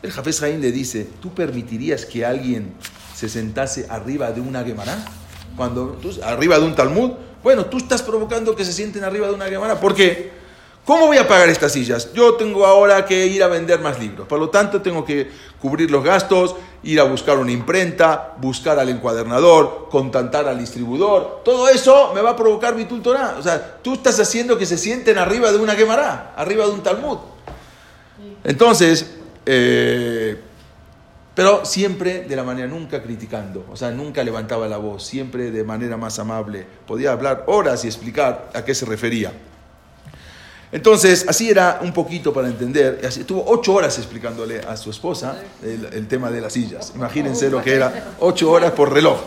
El Jafes Haim le dice, ¿tú permitirías que alguien se sentase arriba de una Gemara? Cuando tú, arriba de un Talmud. Bueno, tú estás provocando que se sienten arriba de una Gemara. ¿Por qué? ¿Cómo voy a pagar estas sillas? Yo tengo ahora que ir a vender más libros. Por lo tanto, tengo que cubrir los gastos, ir a buscar una imprenta, buscar al encuadernador, contactar al distribuidor. Todo eso me va a provocar mi Torah. O sea, tú estás haciendo que se sienten arriba de una Gemara, arriba de un Talmud. Entonces, eh, pero siempre de la manera, nunca criticando, o sea, nunca levantaba la voz, siempre de manera más amable. Podía hablar horas y explicar a qué se refería. Entonces, así era un poquito para entender. Estuvo ocho horas explicándole a su esposa el, tema de las sillas. Imagínense lo que era ocho horas por reloj.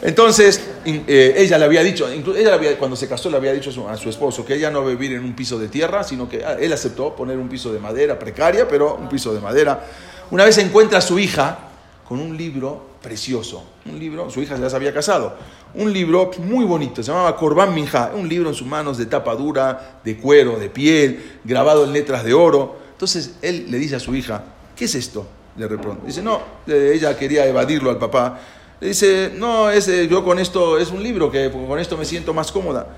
Entonces, eh, ella le había dicho, inclu- ella había- cuando se casó le había dicho a su, esposo que ella no a vivir en un piso de tierra, sino que ah, él aceptó poner un piso de madera, precaria, pero un piso de madera. Una vez encuentra a su hija con un libro precioso, un libro, su hija ya se había casado, un libro muy bonito, se llamaba Corban Minja, un libro en sus manos de tapa dura, de cuero, de piel, grabado en letras de oro. Entonces él le dice a su hija, ¿qué es esto? Le responde. Dice, no, eh, ella quería evadirlo al papá. Le dice, no, es, eh, yo con esto, es un libro que con esto me siento más cómoda.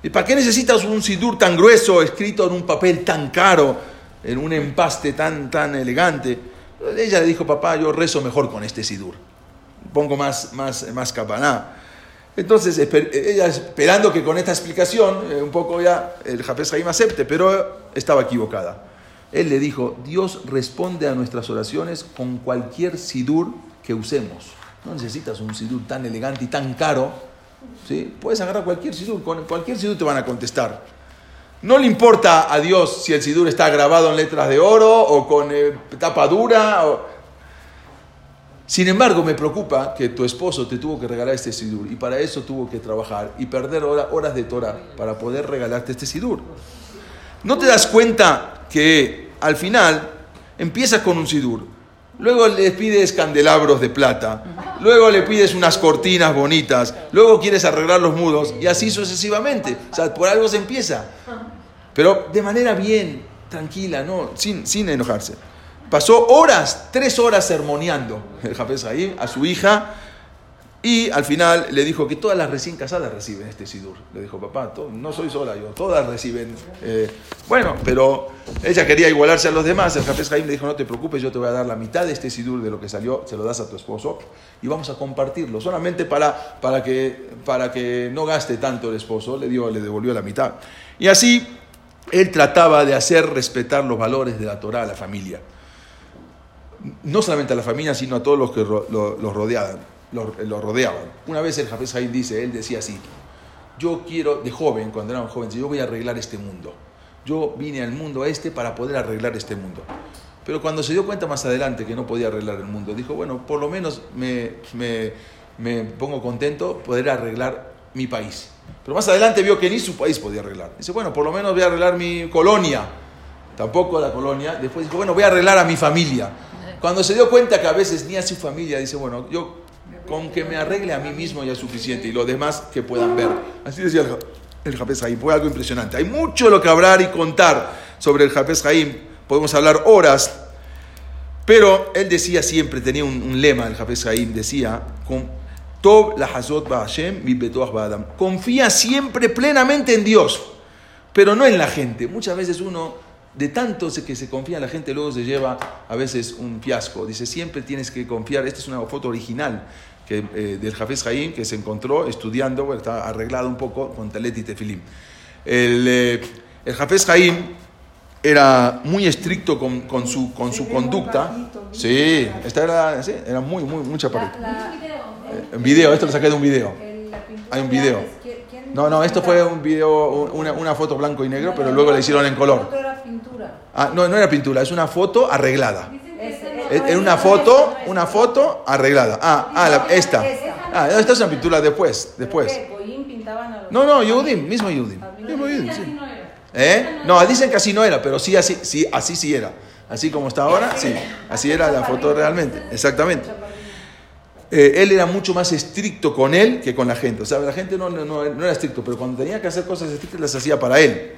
¿Y para qué necesitas un sidur tan grueso, escrito en un papel tan caro, en un empaste tan, tan elegante? Ella le dijo, papá, yo rezo mejor con este sidur. Pongo más, más, más capaná. Entonces, ella esperando que con esta explicación, eh, un poco ya el Jafes Haim acepte, pero estaba equivocada. Él le dijo, Dios responde a nuestras oraciones con cualquier sidur que usemos. No necesitas un sidur tan elegante y tan caro. ¿sí? Puedes agarrar cualquier sidur, con cualquier sidur te van a contestar. No le importa a Dios si el sidur está grabado en letras de oro o con eh, tapa dura. Sin embargo, me preocupa que tu esposo te tuvo que regalar este sidur y para eso tuvo que trabajar y perder hora- horas de Torah para poder regalarte este sidur. ¿No te das cuenta que al final empiezas con un sidur, luego le pides candelabros de plata, luego le pides unas cortinas bonitas, luego quieres arreglar los mudos y así sucesivamente? O sea, por algo se empieza. Pero de manera bien, tranquila, ¿no? sin, sin enojarse. Pasó horas, tres horas sermoneando el Jafes Haim a su hija Y al final le dijo que todas las recién casadas reciben este sidur. Le dijo, papá, no soy sola yo, todas reciben. eh, bueno, pero ella quería igualarse a los demás. El Jafes Jaim le dijo, no te preocupes, yo te voy a dar la mitad de este sidur de lo que salió, se lo das a tu esposo y vamos a compartirlo. Solamente para, para, que, para que no gaste tanto el esposo, le, dio, le devolvió la mitad. Y así él trataba de hacer respetar los valores de la Torah a la familia no solamente a la familia, sino a todos los que los rodeaban. Los rodeaban. Una vez el Jafes Haim dice, él decía así, yo quiero, de joven, cuando era un joven, yo voy a arreglar este mundo. Yo vine al mundo este para poder arreglar este mundo. Pero cuando se dio cuenta más adelante que no podía arreglar el mundo, dijo, bueno, por lo menos me, me, me pongo contento poder arreglar mi país. Pero más adelante vio que ni su país podía arreglar. Dice, bueno, por lo menos voy a arreglar mi colonia. Tampoco la colonia. Después dijo, bueno, voy a arreglar a mi familia. Cuando se dio cuenta que a veces ni a su familia, dice, bueno, yo con que me arregle a mí mismo ya es suficiente y los demás que puedan ver. Así decía el, el Japes. Fue algo impresionante. Hay mucho lo que hablar y contar sobre el Japes Jaim. Podemos hablar horas. Pero él decía siempre, tenía un, lema, el Japes Jaim decía, con, Tov la Hazot Hashem Adam. Confía siempre plenamente en Dios, pero no en la gente. Muchas veces uno, de tanto que se confía en la gente, luego se lleva a veces un fiasco. Dice, siempre tienes que confiar. Esta es una foto original que, eh, del Jafes Jaim que se encontró estudiando, bueno, está arreglado un poco con Talet y Tefilim. El, eh, el Jafes Jaim era muy estricto con, con su, con su conducta. Sí, esta era, sí, era muy, muy, mucha pared. Un video, esto lo saqué de un video. Hay un video. No, no, esto fue un video, una, una foto blanco y negro, pero luego la hicieron en color. Foto era pintura. Ah, no, no era pintura, es una foto arreglada. Es una foto, una foto arreglada. Ah, ah, la- esta. Ah, esta es una pintura después, después. No, no, Yehudim, mismo Yehudim. Mismo Yehudim, sí. ¿Eh? No, dicen que así no era, pero sí así, sí, así sí era. Así como está ahora, sí. Así era la foto realmente, exactamente. Eh, él era mucho más estricto con él que con la gente. O sea, la gente no, no, no era estricto, pero cuando tenía que hacer cosas estrictas las hacía para él.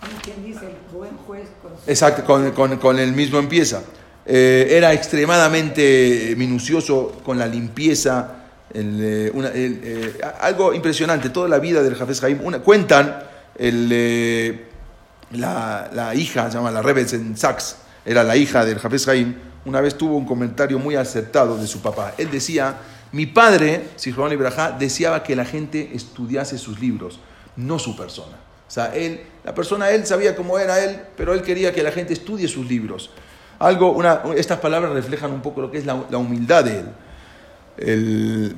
Como quien dice, el buen juez con su- Exacto, con, con- con el mismo empieza. Eh, era extremadamente minucioso con la limpieza. eh, eh, algo impresionante, toda la vida del Jafes Jaim. Una, cuentan, la, la hija, se llama la en Sachs, era la hija del Jafes Jaim, una vez tuvo un comentario muy acertado de su papá. Él decía, mi padre, Sijrón Ibrahá, deseaba que la gente estudiase sus libros, no su persona. Sea, él, la persona, él sabía cómo era él, pero él quería que la gente estudie sus libros. Algo, estas palabras reflejan un poco lo que es la, humildad de él.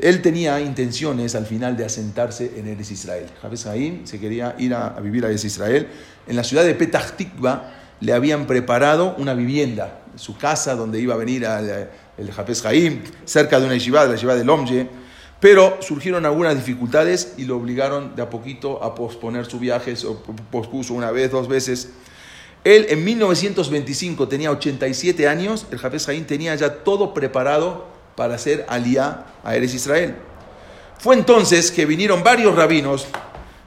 Él tenía intenciones al final de asentarse en Eres Israel. Jafes Haim se quería ir a, vivir a Eres Israel. En la ciudad de Petah Tikva le habían preparado una vivienda, su casa donde iba a venir al- el Jafes Haim, cerca de una yeshiva, la yeshiva de Lomje. Pero surgieron algunas dificultades y lo obligaron de a poquito a posponer su viaje, se pospuso una vez, dos veces. Él en 1925 tenía 87 años, el Jafes Jaim tenía ya todo preparado para hacer aliyá a Eres Israel. Fue entonces que vinieron varios rabinos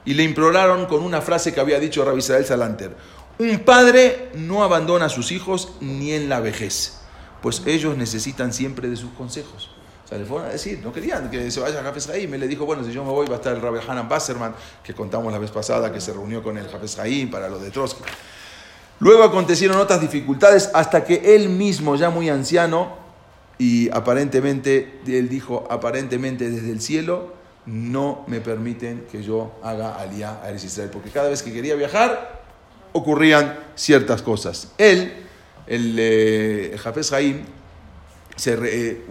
y le imploraron con una frase que había dicho Rabbi Israel Salanter. Un padre no abandona a sus hijos ni en la vejez, pues ellos necesitan siempre de sus consejos. Le fueron a decir, no querían que se vaya a Jafes Jaim. Él le dijo, bueno, si yo me voy va a estar el Rabbi Hanan Basserman, que contamos la vez pasada, que se reunió con el Jafes Jaim para lo de Trotsky. Luego acontecieron otras dificultades hasta que él mismo, ya muy anciano, y aparentemente, él dijo, aparentemente desde el cielo, no me permiten que yo haga aliyá a Eres Israel, porque cada vez que quería viajar, ocurrían ciertas cosas. Él, el, eh, Jafes Jaim, se re- eh,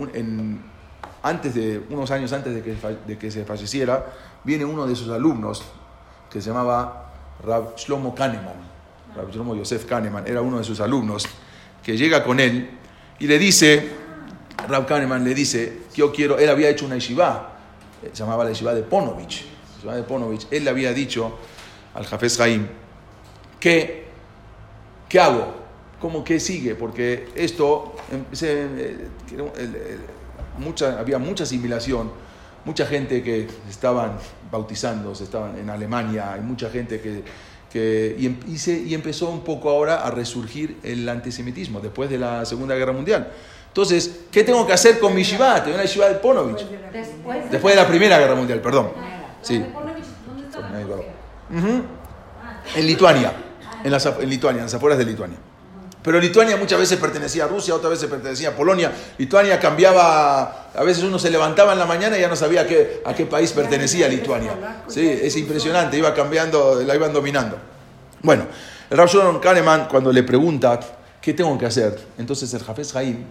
antes de, unos años antes de que, se falleciera, viene uno de sus alumnos, que se llamaba Rab Shlomo Kahneman, Rab Shlomo Yosef Kahneman, era uno de sus alumnos, que llega con él y le dice, Rab Kahneman le dice, yo quiero, él había hecho una yeshiva, eh, se llamaba la yeshiva de Ponovich, la de Ponovich, él le había dicho al Jafes Jaim, que, ¿qué hago? ¿Cómo que sigue? Porque esto, em, se, eh, el- mucha, había mucha asimilación, mucha gente que estaban bautizando, se estaban en Alemania, hay mucha gente que, que y, em- y se- y empezó un poco ahora a resurgir el antisemitismo después de la Segunda Guerra Mundial. Entonces, ¿qué tengo que hacer con mi yeshiva? Tengo una yeshiva de Ponovich. Después, de la Primera Guerra Mundial, perdón. Sí. Ujú. En Lituania, en, las, en Lituania, en las afueras de Lituania. Pero Lituania muchas veces pertenecía a Rusia, otras veces pertenecía a Polonia. Lituania cambiaba, a veces uno se levantaba en la mañana y ya no sabía a qué, a qué país pertenecía Lituania. Sí, es impresionante, iba cambiando, la iban dominando. Bueno, el Rav Shlomo Kahneman cuando le pregunta qué tengo que hacer, entonces el Jafes Haim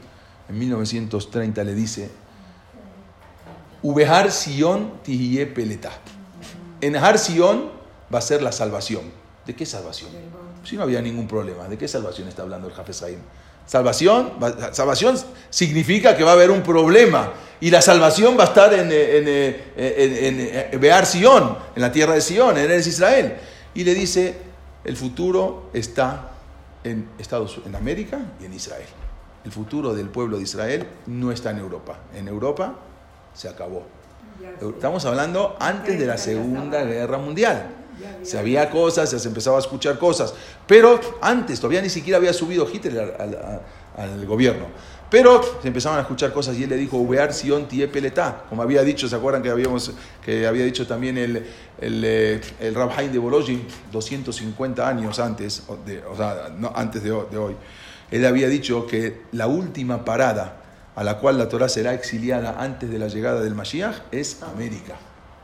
en 1930 le dice, Ubehar Sion Tihye Peleta. En Har Sion va a ser la salvación. ¿De qué salvación? Si no había ningún problema. ¿De qué salvación está hablando el Jafes? Salvación, va- salvación significa que va a haber un problema y la salvación va a estar en, eh, en, eh, en, en, en Bear Sion, en la tierra de Sion, en Eres Israel. Y le dice, el futuro está en Estados en América y en Israel. El futuro del pueblo de Israel no está en Europa. En Europa se acabó. Estamos hablando antes de la Segunda Guerra Mundial. Se había cosas, se empezaba a escuchar cosas. Pero antes, todavía ni siquiera había subido Hitler al, gobierno. Pero se empezaban a escuchar cosas y él le dijo, Ubear Sion tie peletá. Como había dicho, ¿se acuerdan que, habíamos, que había dicho también el, el, eh, el Rab Haim de Bolojin 250 años antes, de- o sea, antes de, de hoy? Él había dicho que la última parada a la cual la Torah será exiliada antes de la llegada del Mashiach es América.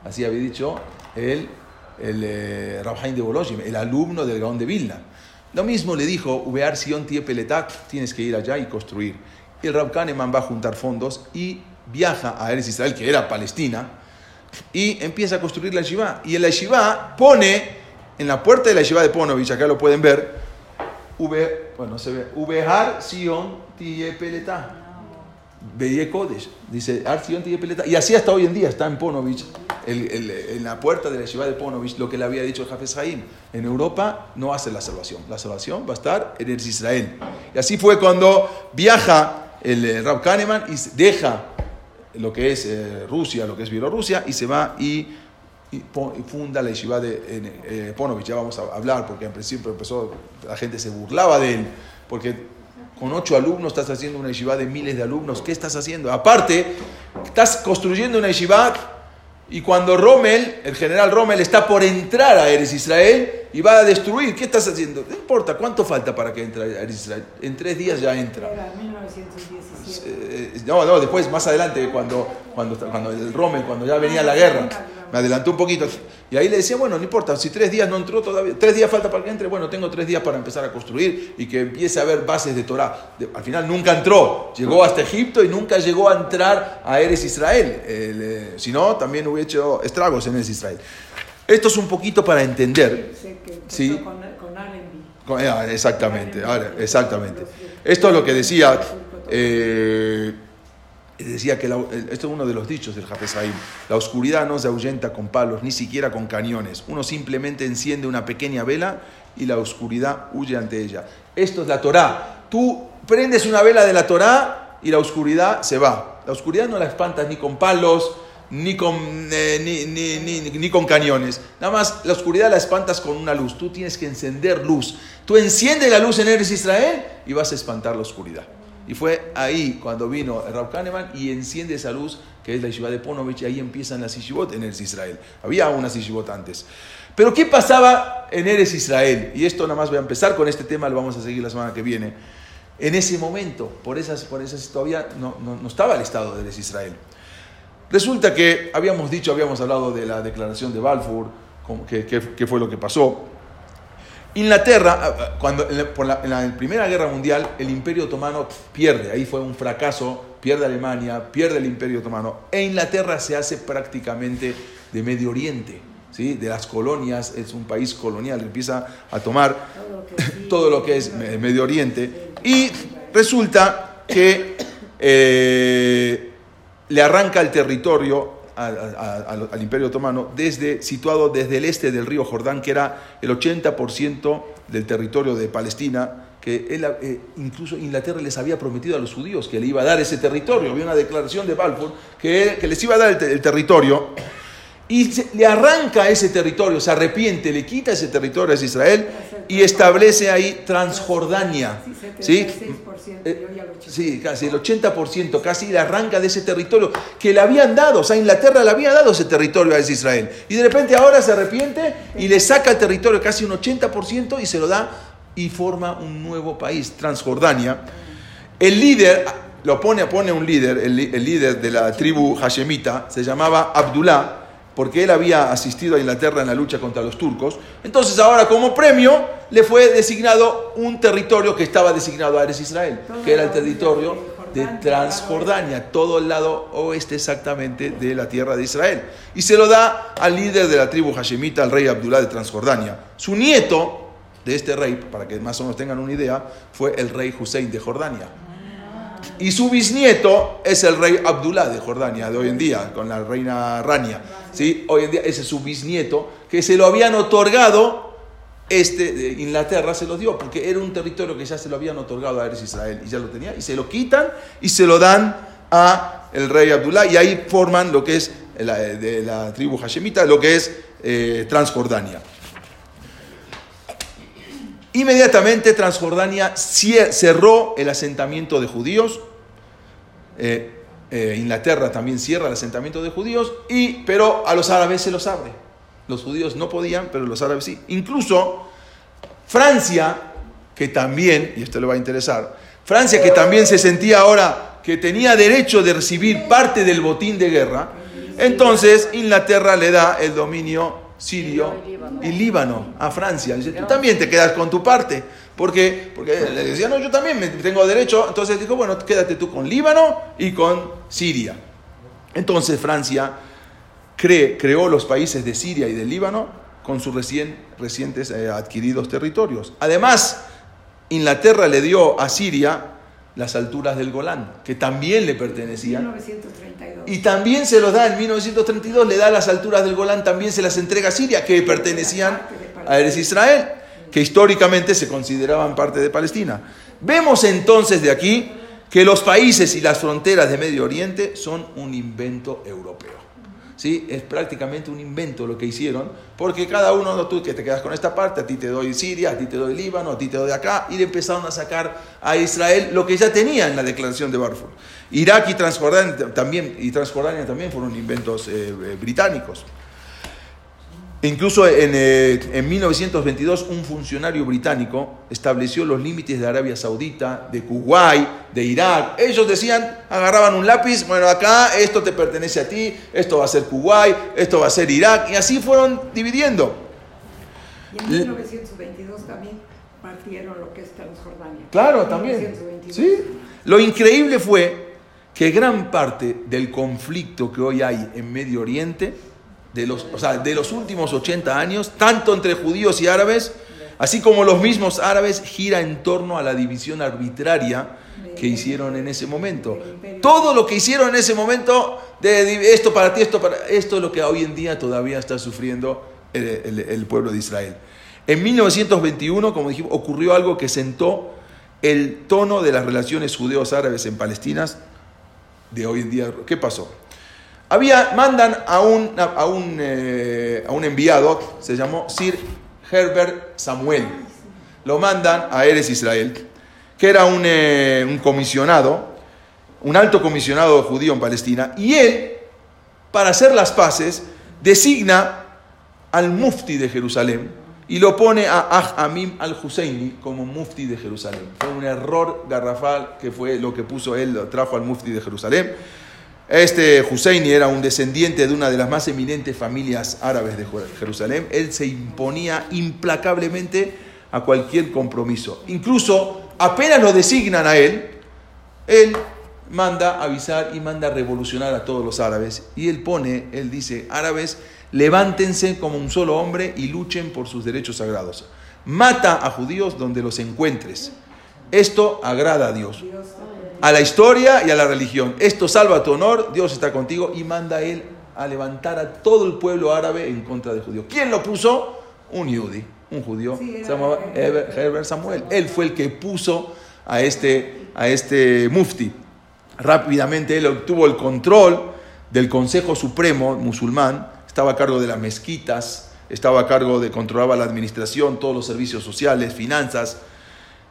Así había dicho el, el eh, Rab Haim de Bolojim, el alumno del Gaón de Vilna. Lo mismo le dijo, Ubear Sion tie peletak, tienes que ir allá y construir. Y el Rab Kahneman va a juntar fondos y viaja a Eres Israel, que era Palestina, y empieza a construir la yeshiva. Y en la yeshiva pone, en la puerta de la yeshiva de Ponovich, acá lo pueden ver, Ube, bueno, se ve, Ubehar Sion tie peleta. Veía Kodesh, dice Ar Sion tie. Y así hasta hoy en día está en Ponovich, el- el- en la puerta de la yeshiva de Ponovich, lo que le había dicho el Jafes Haim. En Europa no hace la salvación. La salvación va a estar en Eretz Israel. Y así fue cuando viaja el eh, Rab Kahneman y deja lo que es eh, Rusia, lo que es Bielorrusia, y se va y, y y funda la yeshiva de eh, Ponovich. Ya vamos a hablar, porque en principio empezó, la gente se burlaba de él, porque con ocho alumnos estás haciendo una yeshiva de miles de alumnos. ¿Qué estás haciendo? Aparte, estás construyendo una yeshiva y cuando Rommel, el general Rommel, está por entrar a Eres Israel y va a destruir, ¿qué estás haciendo? No importa, ¿cuánto falta para que entre a Eres Israel? En tres días ya entra. Era 1917. Eh, no, no, después, más adelante, cuando, cuando, cuando el Rommel, cuando ya venía la guerra, me adelantó un poquito. Y ahí le decía, bueno, no importa, si tres días no entró todavía, tres días falta para que entre, bueno, tengo tres días para empezar a construir y que empiece a haber bases de Torah. De- al final nunca entró, llegó hasta Egipto y nunca llegó a entrar a Eres Israel. El, eh, si no, también hubiera hecho estragos en Eres Israel. Esto es un poquito para entender. Que Sí. con, con Allenby. Con- ah, Exactamente, ahora, exactamente. Esto es lo que decía, eh, decía que esto es uno de los dichos del Jafes Haim. La oscuridad no se ahuyenta con palos, ni siquiera con cañones. Uno simplemente enciende una pequeña vela y la oscuridad huye ante ella. Esto es la Torá. Tú prendes una vela de la Torá y la oscuridad se va. La oscuridad no la espantas ni con palos, ni con, eh, ni, ni- ni- ni con cañones. Nada más la oscuridad la espantas con una luz. Tú tienes que encender luz. Tú enciendes la luz en Eres Israel y vas a espantar la oscuridad. Y fue ahí cuando vino Rab Kahneman y enciende esa luz que es la yeshiva de Ponovich y ahí empiezan las yeshivot en Eres Israel. Había unas yeshivot antes. Pero ¿qué pasaba en Eres Israel? Y esto nada más voy a empezar con este tema, lo vamos a seguir la semana que viene. En ese momento, por esas, por esas todavía no, no- no estaba el Estado de Eres Israel. Resulta que habíamos dicho, habíamos hablado de la declaración de Balfour, que, que- que fue lo que pasó. Inglaterra, ah, ah, cuando, en la, por la- en la Primera Guerra Mundial, el Imperio Otomano pierde, ahí fue un fracaso, pierde Alemania, pierde el Imperio Otomano, e Inglaterra se hace prácticamente de Medio Oriente, ¿sí? de las colonias, es un país colonial, empieza a tomar Todo lo que, [COUGHS] lo es Me- Medio Oriente. Y resulta que eh, le arranca el territorio al, Imperio Otomano, desde, situado desde el este del río Jordán, que era el 80% del territorio de Palestina, que él, eh, incluso Inglaterra les había prometido a los judíos que le iba a dar ese territorio. Había una declaración de Balfour que, les iba a dar el, el territorio. Y se- le arranca ese territorio, se arrepiente, le quita ese territorio a Israel y establece ahí Transjordania. Sí, ¿sí? 76%, Eh, casi el 80%, casi le arranca de ese territorio que le habían dado, o sea, Inglaterra le había dado ese territorio a Israel. Y de repente ahora se arrepiente y le saca el territorio casi un 80% y se lo da y forma un nuevo país, Transjordania. El líder, lo pone, pone un líder, el líder de la tribu Hashemita, se llamaba Abdullah, porque él había asistido a Inglaterra en la lucha contra los turcos. Entonces ahora como premio le fue designado un territorio que estaba designado a Eres Israel, que era el territorio de Transjordania, todo el lado oeste exactamente de la tierra de Israel. Y se lo da al líder de la tribu Hashemita, al rey Abdullah de Transjordania. Su nieto de este rey, para que más o menos tengan una idea, fue el rey Hussein de Jordania. Y su bisnieto es el rey Abdullah de Jordania, de hoy en día, con la reina Rania. ¿sí? Hoy en día ese es su bisnieto, que se lo habían otorgado, este de Inglaterra se lo dio, porque era un territorio que ya se lo habían otorgado a Eres Israel, y ya lo tenía, y se lo quitan y se lo dan a el rey Abdullah, y ahí forman lo que es la, de la tribu Hashemita, lo que es eh, Transjordania. Inmediatamente Transjordania cerró el asentamiento de judíos. Eh, eh, Inglaterra también cierra el asentamiento de judíos, y, pero a los árabes se los abre. Los judíos no podían, pero los árabes sí. Incluso Francia, que también, y esto le va a interesar, Francia que también se sentía ahora que tenía derecho de recibir parte del botín de guerra, entonces Inglaterra le da el dominio sirio y Líbano a Francia. Dice, tú también te quedas con tu parte. Porque, porque le decía, no, yo también me- tengo derecho. Entonces dijo, bueno, quédate tú con Líbano y con Siria. Entonces Francia cree- creó los países de Siria y del Líbano con sus recién, recientes eh, adquiridos territorios. Además, Inglaterra le dio a Siria las alturas del Golán, que también le pertenecían. 1932. Y también se los da en 1932, le da las alturas del Golán, también se las entrega a Siria, que pertenecían a Eres Israel, que históricamente se consideraban parte de Palestina. Vemos entonces de aquí que los países y las fronteras de Medio Oriente son un invento europeo. ¿Sí? Es prácticamente un invento lo que hicieron, porque cada uno, no, tú que te quedas con esta parte, a ti te doy Siria, a ti te doy Líbano, a ti te doy acá, y le empezaron a sacar a Israel lo que ya tenía en la declaración de Balfour. Irak y Transjordania también, y Transjordania también fueron inventos eh, eh, británicos. Incluso en, eh, en 1922 un funcionario británico estableció los límites de Arabia Saudita, de Kuwait, de Irak. Ellos decían, agarraban un lápiz, bueno, acá esto te pertenece a ti, esto va a ser Kuwait, esto va a ser Irak, y así fueron dividiendo. Y en 1922 también partieron lo que es Transjordania. Claro, también. 1922. ¿Sí? Lo increíble fue que gran parte del conflicto que hoy hay en Medio Oriente, de los, o sea, de los últimos 80 años, tanto entre judíos y árabes, así como los mismos árabes, gira en torno a la división arbitraria que hicieron en ese momento. Todo lo que hicieron en ese momento, de esto para ti, esto para... Esto es lo que hoy en día todavía está sufriendo el, el- pueblo de Israel. En 1921, como dijimos, ocurrió algo que sentó el tono de las relaciones judeos-árabes en Palestina de hoy en día. ¿Qué pasó? Había, mandan a un, a, un, eh, a un enviado, se llamó Sir Herbert Samuel. Lo mandan a Eres Israel, que era un, eh, un comisionado, un alto comisionado judío en Palestina, y él, para hacer las paces, designa al mufti de Jerusalén y lo pone a Ahmim al-Husseini como mufti de Jerusalén. Fue un error garrafal que fue lo que puso él, trajo al mufti de Jerusalén. Este Husseini era un descendiente de una de las más eminentes familias árabes de Jerusalén. Él se imponía implacablemente a cualquier compromiso. Incluso apenas lo designan a él, él manda avisar y manda revolucionar a todos los árabes. Y él pone, él dice, árabes, levántense como un solo hombre y luchen por sus derechos sagrados. Mata a judíos donde los encuentres. Esto agrada a Dios, a la historia y a la religión. Esto salva tu honor, Dios está contigo y manda a él a levantar a todo el pueblo árabe en contra de judíos. ¿Quién lo puso? Un yudí, un judío, Sí, se llamaba. Herbert Herbert Samuel. Él fue el que puso a este, a este mufti. Rápidamente él obtuvo el control del Consejo Supremo musulmán, estaba a cargo de las mezquitas, estaba a cargo de, controlaba la administración, todos los servicios sociales, finanzas.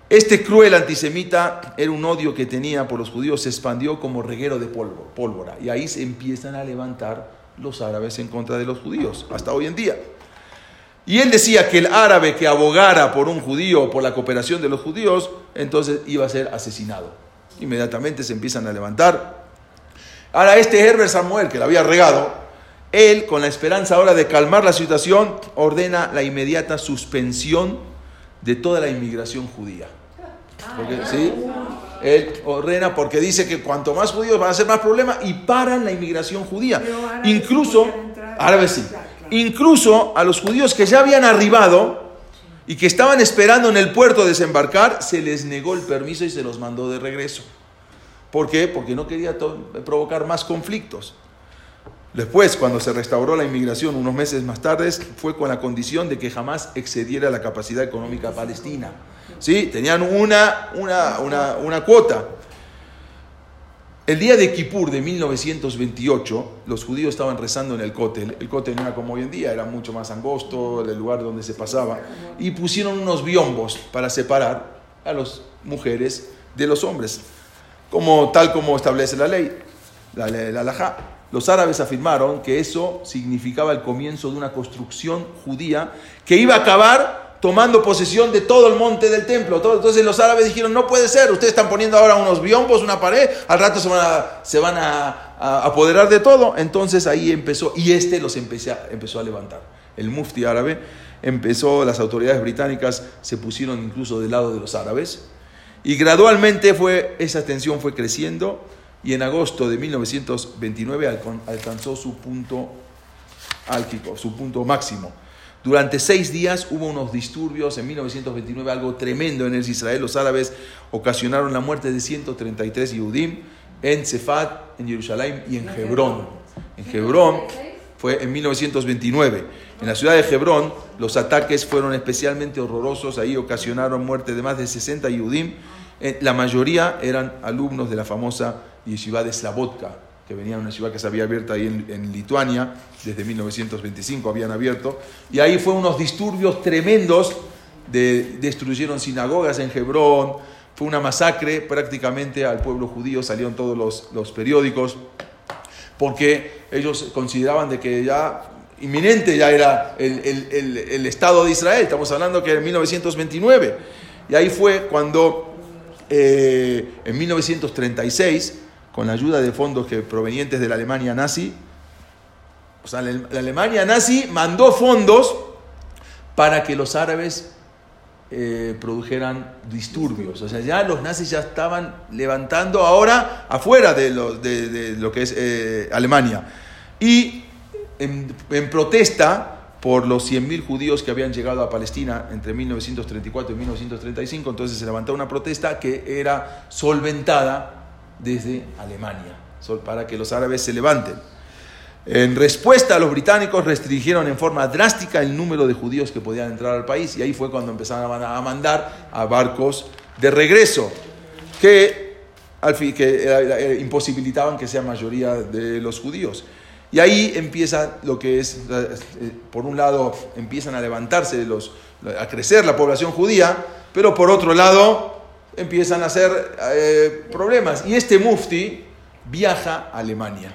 Este cruel antisemita era un odio que tenía por los judíos, se expandió como reguero de polvo, pólvora. Y ahí se empiezan a levantar los árabes en contra de los judíos, hasta hoy en día. Y él decía que el árabe que abogara por un judío por la cooperación de los judíos, entonces iba a ser asesinado. Inmediatamente se empiezan a levantar. Ahora este Herbert Samuel, que lo había regado, él, con la esperanza ahora de calmar la situación, ordena la inmediata suspensión de toda la inmigración judía. Porque, ¿sí? Él ordena porque dice que cuanto más judíos van a ser más problemas y paran la inmigración judía. Árabes Incluso, árabes sí, incluso a los judíos que ya habían arribado y que estaban esperando en el puerto desembarcar, se les negó el permiso y se los mandó de regreso. ¿Por qué? Porque no quería provocar más conflictos. Después, cuando se restauró la inmigración unos meses más tarde, fue con la condición de que jamás excediera la capacidad económica palestina. ¿Sí? Tenían una, una, una, una cuota. El día de Kippur de 1928, los judíos estaban rezando en el cótel. El cótel no era como hoy en día, era mucho más angosto, el lugar donde se pasaba. Y pusieron unos biombos para separar a las mujeres de los hombres, como, tal como establece la ley, la, la. Los árabes afirmaron que eso significaba el comienzo de una construcción judía que iba a acabar tomando posesión de todo el monte del templo. Entonces los árabes dijeron, no puede ser, ustedes están poniendo ahora unos biombos, una pared, al rato se van a, apoderar de todo. Entonces ahí empezó, y este los a- empezó a levantar. El mufti árabe empezó, las autoridades británicas se pusieron incluso del lado de los árabes, y gradualmente fue, esa tensión fue creciendo, y en agosto de 1929 alcon- alcanzó su punto álgico, su punto máximo. Durante seis días hubo unos disturbios, en 1929 algo tremendo en el Israel, los árabes ocasionaron la muerte de 133 Yehudim en Cefat, en Jerusalén y en Hebrón. En Hebrón fue en 1929. En la ciudad de Hebrón los ataques fueron especialmente horrorosos, ahí ocasionaron muerte de más de 60 Yehudim. Eh, La mayoría eran alumnos de la famosa yeshiva de Slavotka, que venía una yeshiva que se había abierto ahí en, en Lituania, desde 1925 habían abierto, y ahí fue unos disturbios tremendos, de- destruyeron sinagogas en Hebrón, fue una masacre prácticamente al pueblo judío, salieron todos los, los periódicos, porque ellos consideraban de que ya inminente ya era el, el- el- el Estado de Israel, estamos hablando que en 1929, y ahí fue cuando eh, en 1936, con la ayuda de fondos que provenientes de la Alemania nazi, o sea, la, Alemania nazi mandó fondos para que los árabes eh, produjeran disturbios. O sea, ya los nazis ya estaban levantando ahora afuera de lo, de- lo que es eh, Alemania. Y en protesta por los 100.000 judíos que habían llegado a Palestina entre 1934 y 1935, entonces se levantó una protesta que era solventada desde Alemania, para que los árabes se levanten. En respuesta, los británicos restringieron en forma drástica el número de judíos que podían entrar al país y ahí fue cuando empezaron a mandar a barcos de regreso que, al fin, que eh, eh, imposibilitaban que sea mayoría de los judíos. Y ahí empieza lo que es, eh, por un lado, empiezan a levantarse los, a crecer la población judía, pero por otro lado empiezan a hacer eh, problemas. Y este mufti viaja a Alemania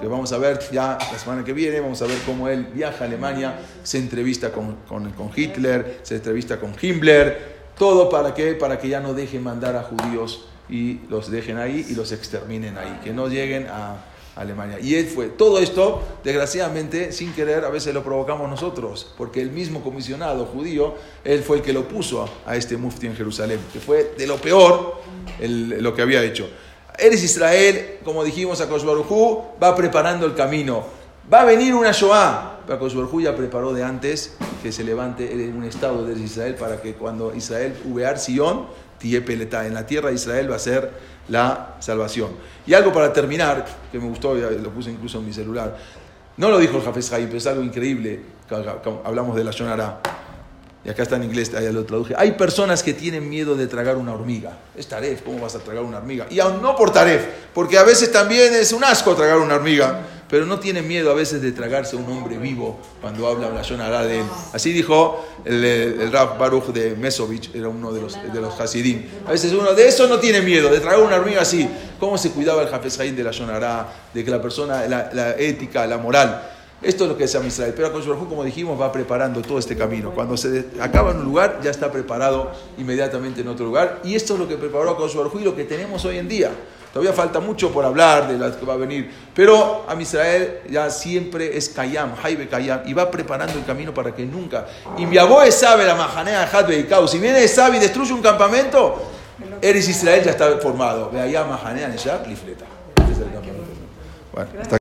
que vamos a ver ya la semana que viene, vamos a ver cómo él viaja a Alemania, se entrevista con, con- Hitler, se entrevista con Himmler, todo para que, para que ya no dejen mandar a judíos y los dejen ahí y los exterminen ahí, que no lleguen a Alemania. Y él fue, todo esto, desgraciadamente, sin querer, a veces lo provocamos nosotros, porque el mismo comisionado judío, él fue el que lo puso a este mufti en Jerusalén, que fue de lo peor lo que había hecho. Eres Israel, como dijimos a Hu, va preparando el camino. Va a venir una Shoah. Hu ya preparó de antes que se levante un estado de Israel para que cuando Israel uvear Sion, Tiepeleta, en la tierra de Israel va a ser la salvación. Y algo para terminar, que me gustó, lo puse incluso en mi celular. No lo dijo el Jafes Haim, pero es algo increíble. Hablamos de la Shonara. Y acá está en inglés, ahí lo traduje. Hay personas que tienen miedo de tragar una hormiga. Es taref, ¿cómo vas a tragar una hormiga? Y aún no por taref, porque a veces también es un asco tragar una hormiga, pero no tienen miedo a veces de tragarse un hombre vivo cuando habla la Shonara de él. Así dijo el, el Rab Baruch de Mesovich, era uno de los, de los Hasidim. A veces uno de eso no tiene miedo, de tragar una hormiga así. ¿Cómo se cuidaba el Hafez Haim de la Shonara, de que la persona, la ética, la moral? Esto es lo que es Israel. Pero Baruj como dijimos, va preparando todo este camino. Cuando se acaba en un lugar, ya está preparado inmediatamente en otro lugar. Y esto es lo que preparó Baruj y lo que tenemos hoy en día. Todavía falta mucho por hablar de lo que va a venir. Pero a Israel ya siempre es Kayam, Jaibe Kayam. Y va preparando el camino para que nunca. Y mi abuelo sabe la majanea Hadbe y. Si viene Esab y destruye un campamento, Eres Israel ya está formado. Ve allá majanea Neshab, Lifleta. Este. Bueno, hasta